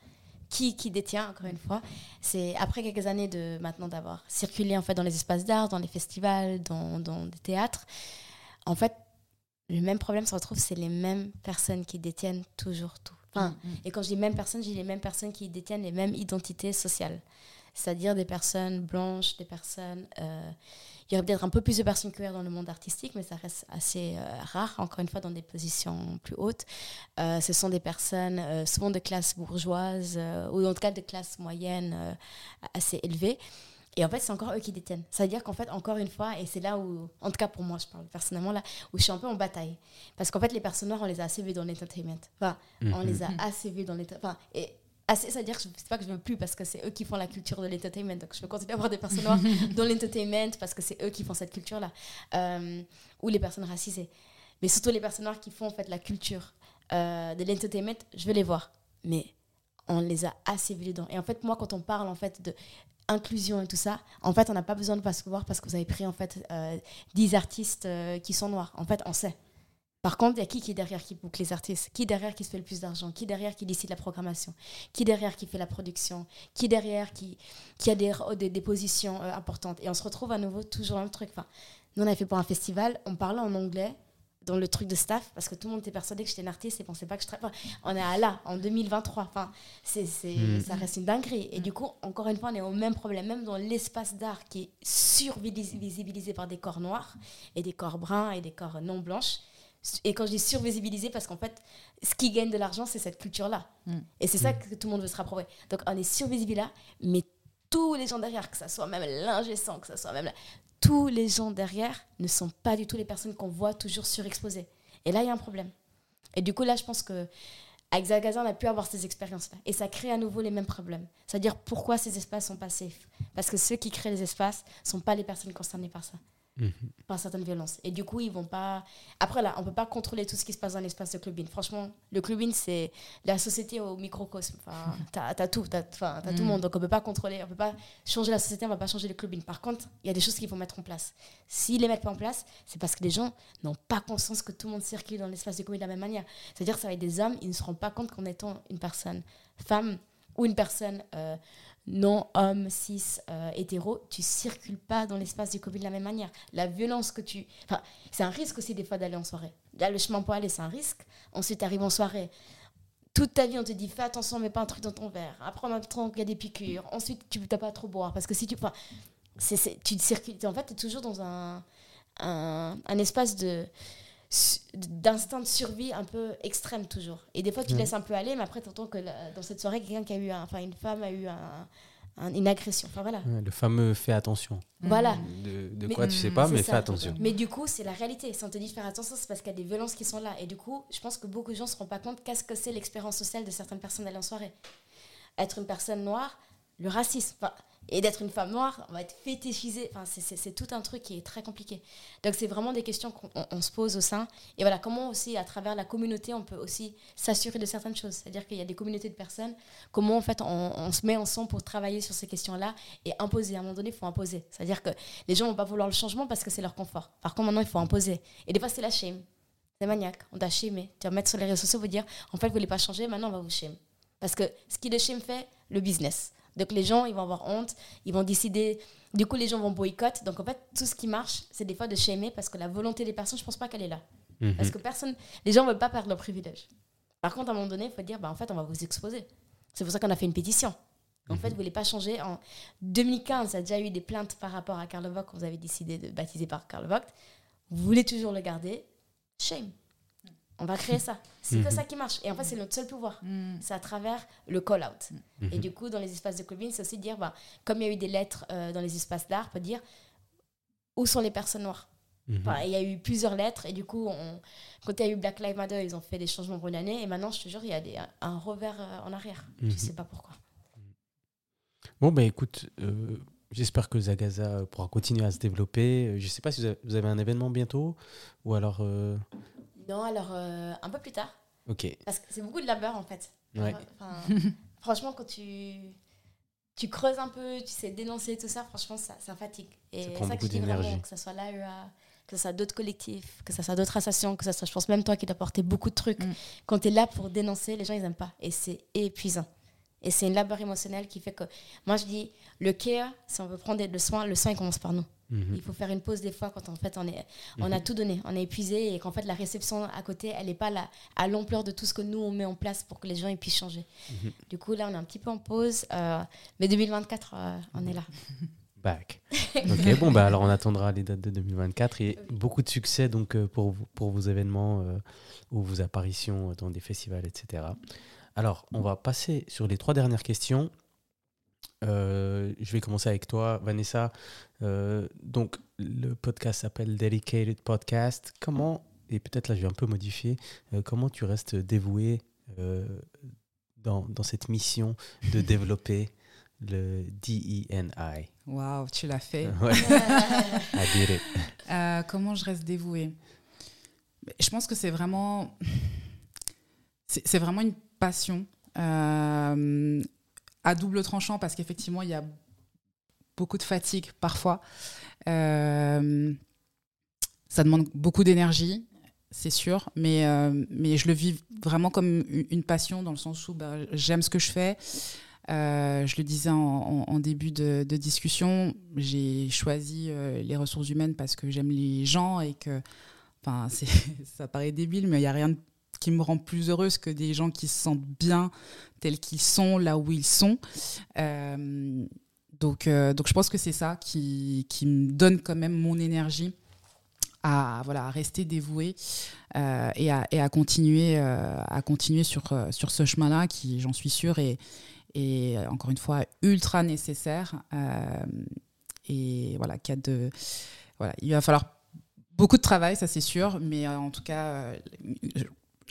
qui, qui détient encore une fois. C'est après quelques années de maintenant d'avoir circulé en fait dans les espaces d'art, dans les festivals, dans, dans des théâtres. En fait, le même problème se retrouve, c'est les mêmes personnes qui détiennent toujours tout. Mm, mm. Et quand je dis même personnes, je dis les mêmes personnes qui détiennent les mêmes identités sociales. C'est-à-dire des personnes blanches, des personnes... Euh, il y aurait peut-être un peu plus de personnes queer dans le monde artistique, mais ça reste assez euh, rare, encore une fois, dans des positions plus hautes. Euh, ce sont des personnes souvent de classe bourgeoise, ou en tout cas de classe moyenne assez élevée. Et en fait, c'est encore eux qui détiennent. C'est-à-dire qu'en fait, encore une fois, et c'est là où, en tout cas pour moi, je parle personnellement, là, où je suis un peu en bataille. Parce qu'en fait, les personnes noires, on les a assez vues dans l'entertainment. Enfin, on les a mhm. assez vues dans l'entertainment. Enfin, et assez, c'est-à-dire que c'est pas que je veux plus parce que c'est eux qui font la culture de l'entertainment. Donc, je veux continuer à avoir des personnes noires dans l'entertainment parce que c'est eux qui font cette culture-là. Euh, ou les personnes racisées. Mais surtout les personnes noires qui font en fait la culture euh, de l'entertainment, je veux les voir. Mais on les a assez vues dedans. Et en fait, moi, quand on parle en fait de inclusion et tout ça, en fait, on n'a pas besoin de se voir parce que vous avez pris en fait euh, 10 artistes euh, qui sont noirs. En fait, on sait. Par contre, il y a qui qui est derrière qui boucle les artistes? Qui derrière qui se fait le plus d'argent? Qui derrière qui décide la programmation? Qui derrière qui fait la production? Qui derrière qui, qui a des, des, des positions euh, importantes? Et on se retrouve à nouveau toujours dans le truc. Enfin, nous, on avait fait pour un festival, on parlait en anglais dans le truc de staff parce que tout le monde était persuadé que j'étais une artiste et pensait pas que je travaillais. on est à là, en 2023. Enfin, c'est, c'est, hmm. ça reste une dinguerie. Et du coup, encore une fois, on est au même problème. Même dans l'espace d'art qui est survisibilisé par des corps noirs et des corps bruns et des corps non blanches. Et quand je dis survisibilisé, parce qu'en fait, ce qui gagne de l'argent, c'est cette culture-là. Hmm. Et c'est ça hmm. que tout le monde veut se rapprocher. Donc, on est survisibilisé là, mais tous les gens derrière, que ce soit même l'ingé que ce soit même tous les gens derrière ne sont pas du tout les personnes qu'on voit toujours surexposées. Et là, il y a un problème. Et du coup, là, je pense que avec on a pu avoir ces expériences-là. Et ça crée à nouveau les mêmes problèmes. C'est-à-dire pourquoi ces espaces sont pas safe? Parce que ceux qui créent les espaces ne sont pas les personnes concernées par ça. Mhm. par certaines violences. Et du coup, ils vont pas. Après, là, on peut pas contrôler tout ce qui se passe dans l'espace de clubing. Franchement, le clubing, c'est la société au microcosme. Enfin, t'as as tout, t'as as, tout le mm. monde. Donc, on peut pas contrôler, on peut pas changer la société, on va pas changer le clubing. Par contre, il y a des choses qu'il faut mettre en place. S'ils les mettent pas en place, c'est parce que les gens n'ont pas conscience que tout le monde circule dans l'espace de clubing de la même manière. C'est-à-dire que ça va être des hommes, ils ne se rendent pas compte qu'en étant une personne femme ou une personne. Euh, non homme, cis, euh, hétéro, tu circules pas dans l'espace du Covid de la même manière. La violence que tu... C'est un risque aussi des fois d'aller en soirée. Là, le chemin pour aller, c'est un risque. Ensuite, tu arrives en soirée. toute ta vie, on te dit fais attention, mets pas un truc dans ton verre. Après, on apprend qu'il y a des piqûres. Ensuite, tu ne pas trop boire. Parce que si tu. Enfin, tu circules. En fait, tu es toujours dans un, un espace de d'instinct de survie un peu extrême toujours et des fois tu Mhm. laisses un peu aller mais après tu entends que la- dans cette soirée quelqu'un qui a eu un- enfin une femme a eu un- un- une agression enfin voilà le fameux fais attention. voilà De, de Mais- quoi tu sais Mm, pas, mais ça. fais attention. mais du coup, c'est la réalité. Si on te dit de faire attention, c'est parce qu'il y a des violences qui sont là. Et du coup, je pense que beaucoup de gens ne se rendent pas compte qu'est-ce que c'est l'expérience sociale de certaines personnes aller en soirée. Être une personne noire, le racisme. Enfin, et d'être une femme noire, on va être fétichisé. Enfin, c'est- tout un truc qui est très compliqué. Donc, c'est vraiment des questions qu'on on- on se pose au sein. Et voilà, comment aussi, à travers la communauté, on peut aussi s'assurer de certaines choses. C'est-à-dire qu'il y a des communautés de personnes. Comment, en fait, on, se met ensemble pour travailler sur ces questions-là et imposer. À un moment donné, il faut imposer. C'est-à-dire que les gens vont pas vouloir le changement parce que c'est leur confort. Par contre, maintenant, il faut imposer. Et des fois, c'est la shame. C'est maniaque. On t'a shamé. Tu vas mettre sur les réseaux sociaux, vous dire, en fait, vous voulez pas changer, maintenant, on va vous shame. Parce que ce qui le shame fait, le business. Donc, les gens, ils vont avoir honte, ils vont décider. Du coup, les gens vont boycott. Donc, en fait, tout ce qui marche, c'est des fois de shamer parce que la volonté des personnes, je pense pas qu'elle est là. Mhm. Parce que personne, les gens veulent pas perdre leur privilège. Par contre, à un moment donné, il faut dire, bah, en fait, on va vous exposer. C'est pour ça qu'on a fait une pétition. En fait, vous voulez pas changer. En 2015, il y a déjà eu des plaintes par rapport à Karl Vogt, quand vous avez décidé de baptiser par Karl Vogt. Vous voulez toujours le garder. Shame. On va créer ça. C'est que Mhm. ça qui marche. Et en fait, c'est notre seul pouvoir. Mm. C'est à travers le call-out. Mhm. Et du coup, dans les espaces de Colvin, c'est aussi dire, bah, comme il y a eu des lettres euh, dans les espaces d'art, on peut dire où sont les personnes noires? Mhm. Enfin, il y a eu plusieurs lettres et du coup, on, quand il y a eu Black Lives Matter, ils ont fait des changements pour une année et maintenant, je te jure, il y a des, un revers euh, en arrière. Mhm. Je sais pas pourquoi. Bon, bah écoute, euh, j'espère que Zagaza pourra continuer à se développer. Je sais pas si vous avez, vous avez un événement bientôt ou alors. euh, Non, alors euh, un peu plus tard, Ok. parce que c'est beaucoup de labeur en fait. Ouais. Enfin, franchement, quand tu, tu creuses un peu, tu sais dénoncer tout ça, franchement, ça, ça fatigue. Et Ça c'est prend ça que beaucoup je dis vraiment, d'énergie. que ce soit l'AEA, que ce soit d'autres collectifs, que ce soit d'autres associations, que ce soit, je pense, même toi qui t'apportes beaucoup de trucs. Mm. Quand tu es là pour dénoncer, les gens, ils n'aiment pas. Et c'est épuisant. Et c'est une labeur émotionnelle qui fait que. Moi, je dis, le care, si on veut prendre le soin, le soin, il commence par nous. Mhm. Il faut faire une pause des fois quand en fait on, est, on a tout donné, on est épuisé et qu'en fait la réception à côté, elle n'est pas là, à l'ampleur de tout ce que nous on met en place pour que les gens ils puissent changer. Mhm. Du coup là on est un petit peu en pause, euh, mais 2024 euh, on est là. Back. ok, bon, bah alors on attendra les dates de 2024 et beaucoup de succès donc euh, pour, pour vos événements euh, ou vos apparitions dans des festivals, etc. Alors, on va passer sur les trois dernières questions. Je vais commencer avec toi, Vanessa. Euh, donc, le podcast s'appelle Dedicated Podcast. Comment, et peut-être là je vais un peu modifier, euh, comment tu restes dévoué euh, dans, dans cette mission de développer le DENI Waouh, tu l'as fait. Ouais, I did it. Euh, comment je reste dévouée Je pense que c'est vraiment, c'est c'est vraiment une passion à double tranchant parce qu'effectivement il y a beaucoup de fatigue parfois. Euh, ça demande beaucoup d'énergie, c'est sûr, mais, euh, mais je le vis vraiment comme une passion dans le sens où bah, j'aime ce que je fais. Euh, je le disais en, début de, discussion, j'ai choisi les ressources humaines parce que j'aime les gens et que, enfin, ça paraît débile, mais il n'y a rien qui me rend plus heureuse que des gens qui se sentent bien tels qu'ils sont, là où ils sont. Donc, euh, donc je pense que c'est ça qui, qui me donne quand même mon énergie à, voilà, rester dévouée euh, et, à, et à continuer, euh, à continuer sur, sur ce chemin-là qui, j'en suis sûre, est, encore une fois ultra nécessaire. et voilà, a de, voilà, il va falloir beaucoup de travail, ça c'est sûr, mais en tout cas,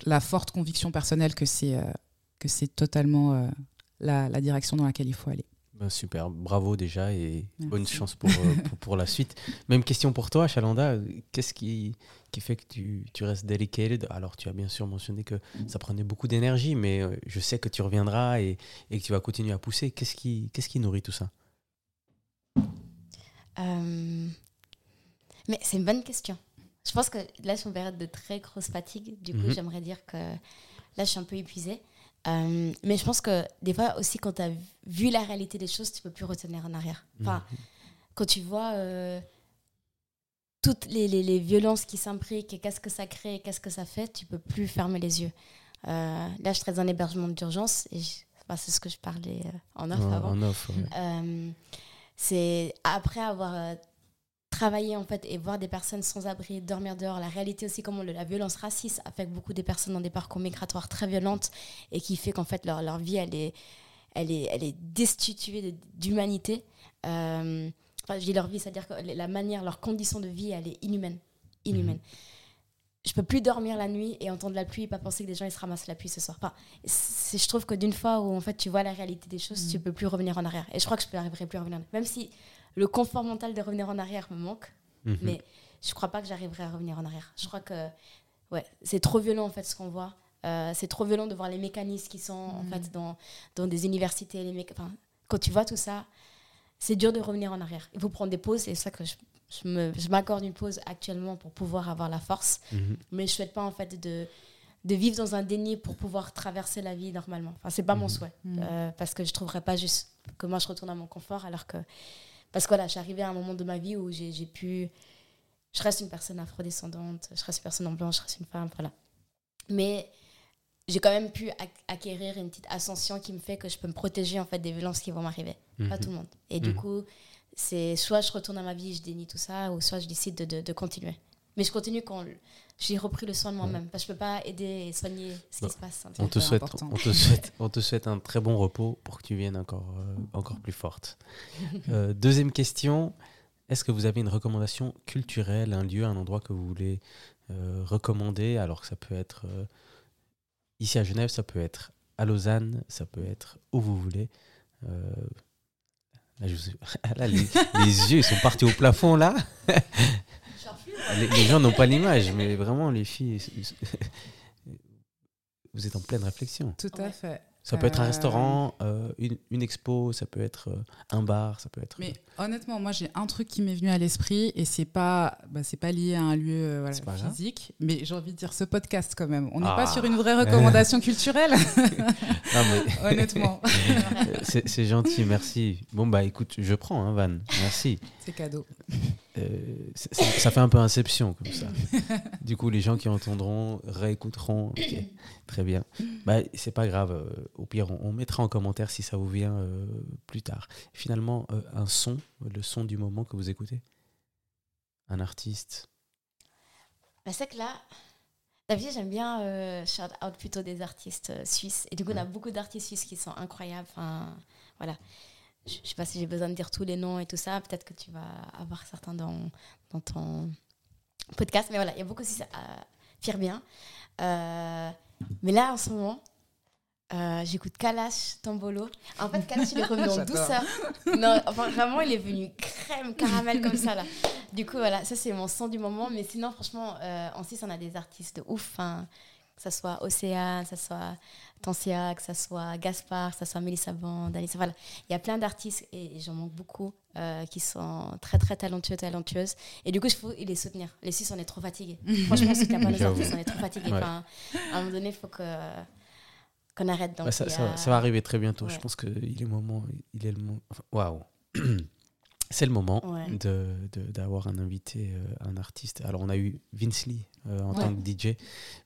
la forte conviction personnelle que c'est totalement la, la direction dans laquelle il faut aller. Ben, super, bravo déjà et Merci. bonne chance pour, euh, pour, pour la suite. Même question pour toi, Chalanda. Qu'est-ce qui, qui fait que tu, tu restes dedicated? Alors, tu as bien sûr mentionné que ça prenait beaucoup d'énergie, mais euh, je sais que tu reviendras et, et que tu vas continuer à pousser. Qu'est-ce qui, qu'est-ce qui nourrit tout ça? Euh, Mais c'est une bonne question. Je pense que là, je suis en période de très grosse fatigue. Du coup, Mhm. j'aimerais dire que là, je suis un peu épuisée. Euh, mais je pense que des fois aussi, quand tu as vu la réalité des choses, tu peux plus retenir en arrière. Enfin, quand tu vois euh, toutes les, les- les violences qui s'imbriquent et qu'est-ce que ça crée et qu'est-ce que ça fait, tu peux plus fermer les yeux. Euh, là, je traite un hébergement d'urgence et enfin, c'est ce que je parlais en off En, avant. ouais. C'est après avoir travaillé en fait et voir des personnes sans abri dormir dehors, la réalité aussi comment la violence raciste affecte beaucoup des personnes dans des parcours migratoires très violentes et qui fait qu'en fait leur, leur vie elle est, elle est, elle est destituée de- d'humanité. Euh, enfin, je dis leur vie, c'est-à-dire que la manière, leurs conditions de vie, elle est inhumaine. inhumaine. Je peux plus dormir la nuit et entendre la pluie et pas penser que des gens ils se ramassent la pluie ce soir. Enfin, c'est- je trouve que d'une fois où en fait tu vois la réalité des choses, Mm. tu peux plus revenir en arrière. Et je crois que je n'arriverai plus à revenir. en arrière. Même si le confort mental de revenir en arrière me manque, Mhm. mais je crois pas que j'arriverai à revenir en arrière. Je crois que ouais, c'est trop violent en fait ce qu'on voit. Euh, c'est trop violent de voir les mécanismes qui sont en Mhm. fait dans, dans des universités. Les méca- enfin, quand tu vois tout ça, c'est dur de revenir en arrière. Il faut prendre des pauses et c'est ça que je, je m'accorde une pause actuellement pour pouvoir avoir la force. Mhm. Mais je souhaite pas en fait de, de vivre dans un déni pour pouvoir traverser la vie normalement. Enfin, c'est pas mon Mhm. souhait euh, parce que je trouverais pas juste que moi je retourne à mon confort alors que parce que voilà, je suis arrivée à un moment de ma vie où j'ai pu je reste une personne afrodescendante, je reste une personne en blanche, je reste une femme, voilà. Mais j'ai quand même pu ac- acquérir une petite ascension qui me fait que je peux me protéger en fait des violences qui vont m'arriver. Pas Mhm. tout le monde. Et du Mhm. coup, c'est soit je retourne à ma vie, je dénie tout ça, ou soit je décide de, de- de continuer. Mais je continue quand j'ai repris le soin de moi-même. Parce que je peux pas aider et soigner ce qui Bah, se passe. On te, souhaite, important. on, te souhaite, on te souhaite un très bon repos pour que tu viennes encore, euh, encore plus forte. Euh, deuxième question. Est-ce que vous avez une recommandation culturelle, un lieu, un endroit que vous voulez euh, recommander? Alors que ça peut être ici à Genève, ça peut être à Lausanne, ça peut être où vous voulez. Là, je vous- là, les, les yeux ils sont partis au plafond là. Les, les gens n'ont pas l'image, mais vraiment les filles, vous êtes en pleine réflexion. Tout à fait. Ça peut être un Euh, restaurant, euh, une, une expo, ça peut être euh, un bar, ça peut être. Mais honnêtement, moi j'ai un truc qui m'est venu à l'esprit et c'est pas, bah, c'est pas lié à un lieu euh, voilà, grave. physique, mais j'ai envie de dire ce podcast quand même. On n'est Ah. pas sur une vraie recommandation culturelle, Non, mais- honnêtement. C'est c'est gentil, merci. Bon, bah écoute, je prends, hein, Van. Merci. C'est cadeau. Euh, ça fait un peu Inception comme ça. Du coup, les gens qui entendront réécouteront. Ok, très bien. Bah, c'est pas grave. euh, Au pire, on, on mettra en commentaire si ça vous vient euh, plus tard. Finalement, euh, un son, le son du moment que vous écoutez Un artiste Bah, c'est que là, d'habitude, j'aime bien euh, shout out plutôt des artistes euh, suisses. Et du coup, on a beaucoup d'artistes suisses qui sont incroyables. Enfin, voilà. Je je sais pas si j'ai besoin de dire tous les noms et tout ça. Peut-être que tu vas avoir certains dans, dans ton podcast. Mais voilà, il y a beaucoup aussi. Euh, Pierre Bien. Euh, mais là, en ce moment, euh, j'écoute Kalash Tambolo. En fait, Kalash, il est revenu en douceur. Non, enfin, vraiment, il est venu crème, caramel comme ça, là. Du coup, voilà, ça, c'est mon son du moment. Mais sinon, franchement, euh, en Suisse, on a des artistes de ouf. hein. Que ce soit Océane, que ce soit Tansia, que ce soit Gaspard, que ce soit Mélissa Band, Alice. Voilà, il y a plein d'artistes, et j'en manque beaucoup, euh, qui sont très, très talentueux, talentueuses. Et du coup, il faut les soutenir. Les Suisses, on est trop fatigués. Franchement, on soutient pas nos J'avoue. artistes, on est trop fatigués. Ouais. Enfin, à un moment donné, il faut que qu'on arrête. Donc, Bah, ça, a- va arriver très bientôt. Je pense qu'il est le moment. Il est le moment. Waouh. C'est le moment Ouais. de de- d'avoir un invité, euh, un artiste. Alors, on a eu Vince Lee euh, en Ouais. tant que DJ,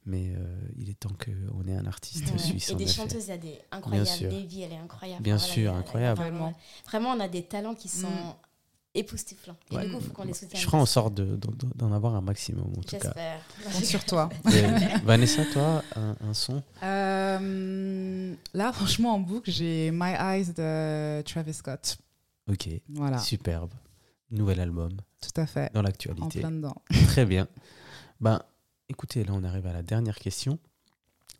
mais euh, il est temps qu'on ait un artiste Ouais. suisse. Et des chanteuses, il y a des incroyables. sûr. Davy, elle est incroyable. Bien sûr, incroyable. Vraiment, Vraiment. vraiment, on a des talents qui sont Mm. époustouflants. Et Ouais. du coup, il faut qu'on les soutienne. Je ferai en sorte de- d'en avoir un maximum, en tout cas. J'espère. Compte sur toi. Vanessa, toi, un, un son? Euh, là, franchement, en boucle, j'ai My Eyes de Travis Scott. Ok, Voilà, superbe. Nouvel album tout à fait. dans En l'actualité. plein dedans. Très bien. Ben, écoutez, là, on arrive à la dernière question.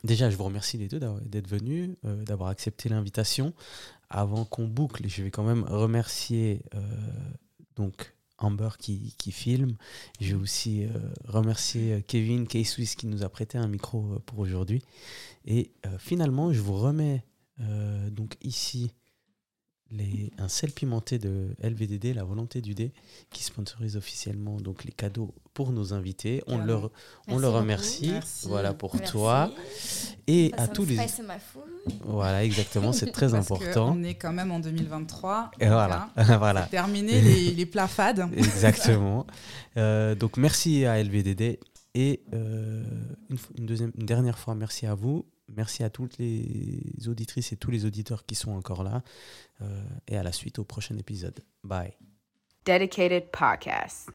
Déjà, je vous remercie les deux d'être venus, euh, d'avoir accepté l'invitation. Avant qu'on boucle, je vais quand même remercier euh, donc Amber qui, qui filme. Je vais aussi euh, remercier Kevin K-Swiss qui nous a prêté un micro pour aujourd'hui. Et finalement, je vous remets donc ici les, un sel pimenté de LVDD, la volonté du dé, qui sponsorise officiellement donc les cadeaux pour nos invités. On, Carrément. leur, on Merci remercie. Merci. Voilà pour Merci. toi. Et à tous les. Voilà, exactement, c'est très Parce important. On est quand même en 2023. Et voilà, voilà. Terminé les, les plats fades. Exactement. Euh, donc merci à LVDD et euh, une deuxième, une dernière fois merci à vous. Merci à toutes les auditrices et tous les auditeurs qui sont encore là. Euh, et à la suite au prochain épisode. Bye. Dedicated Podcast.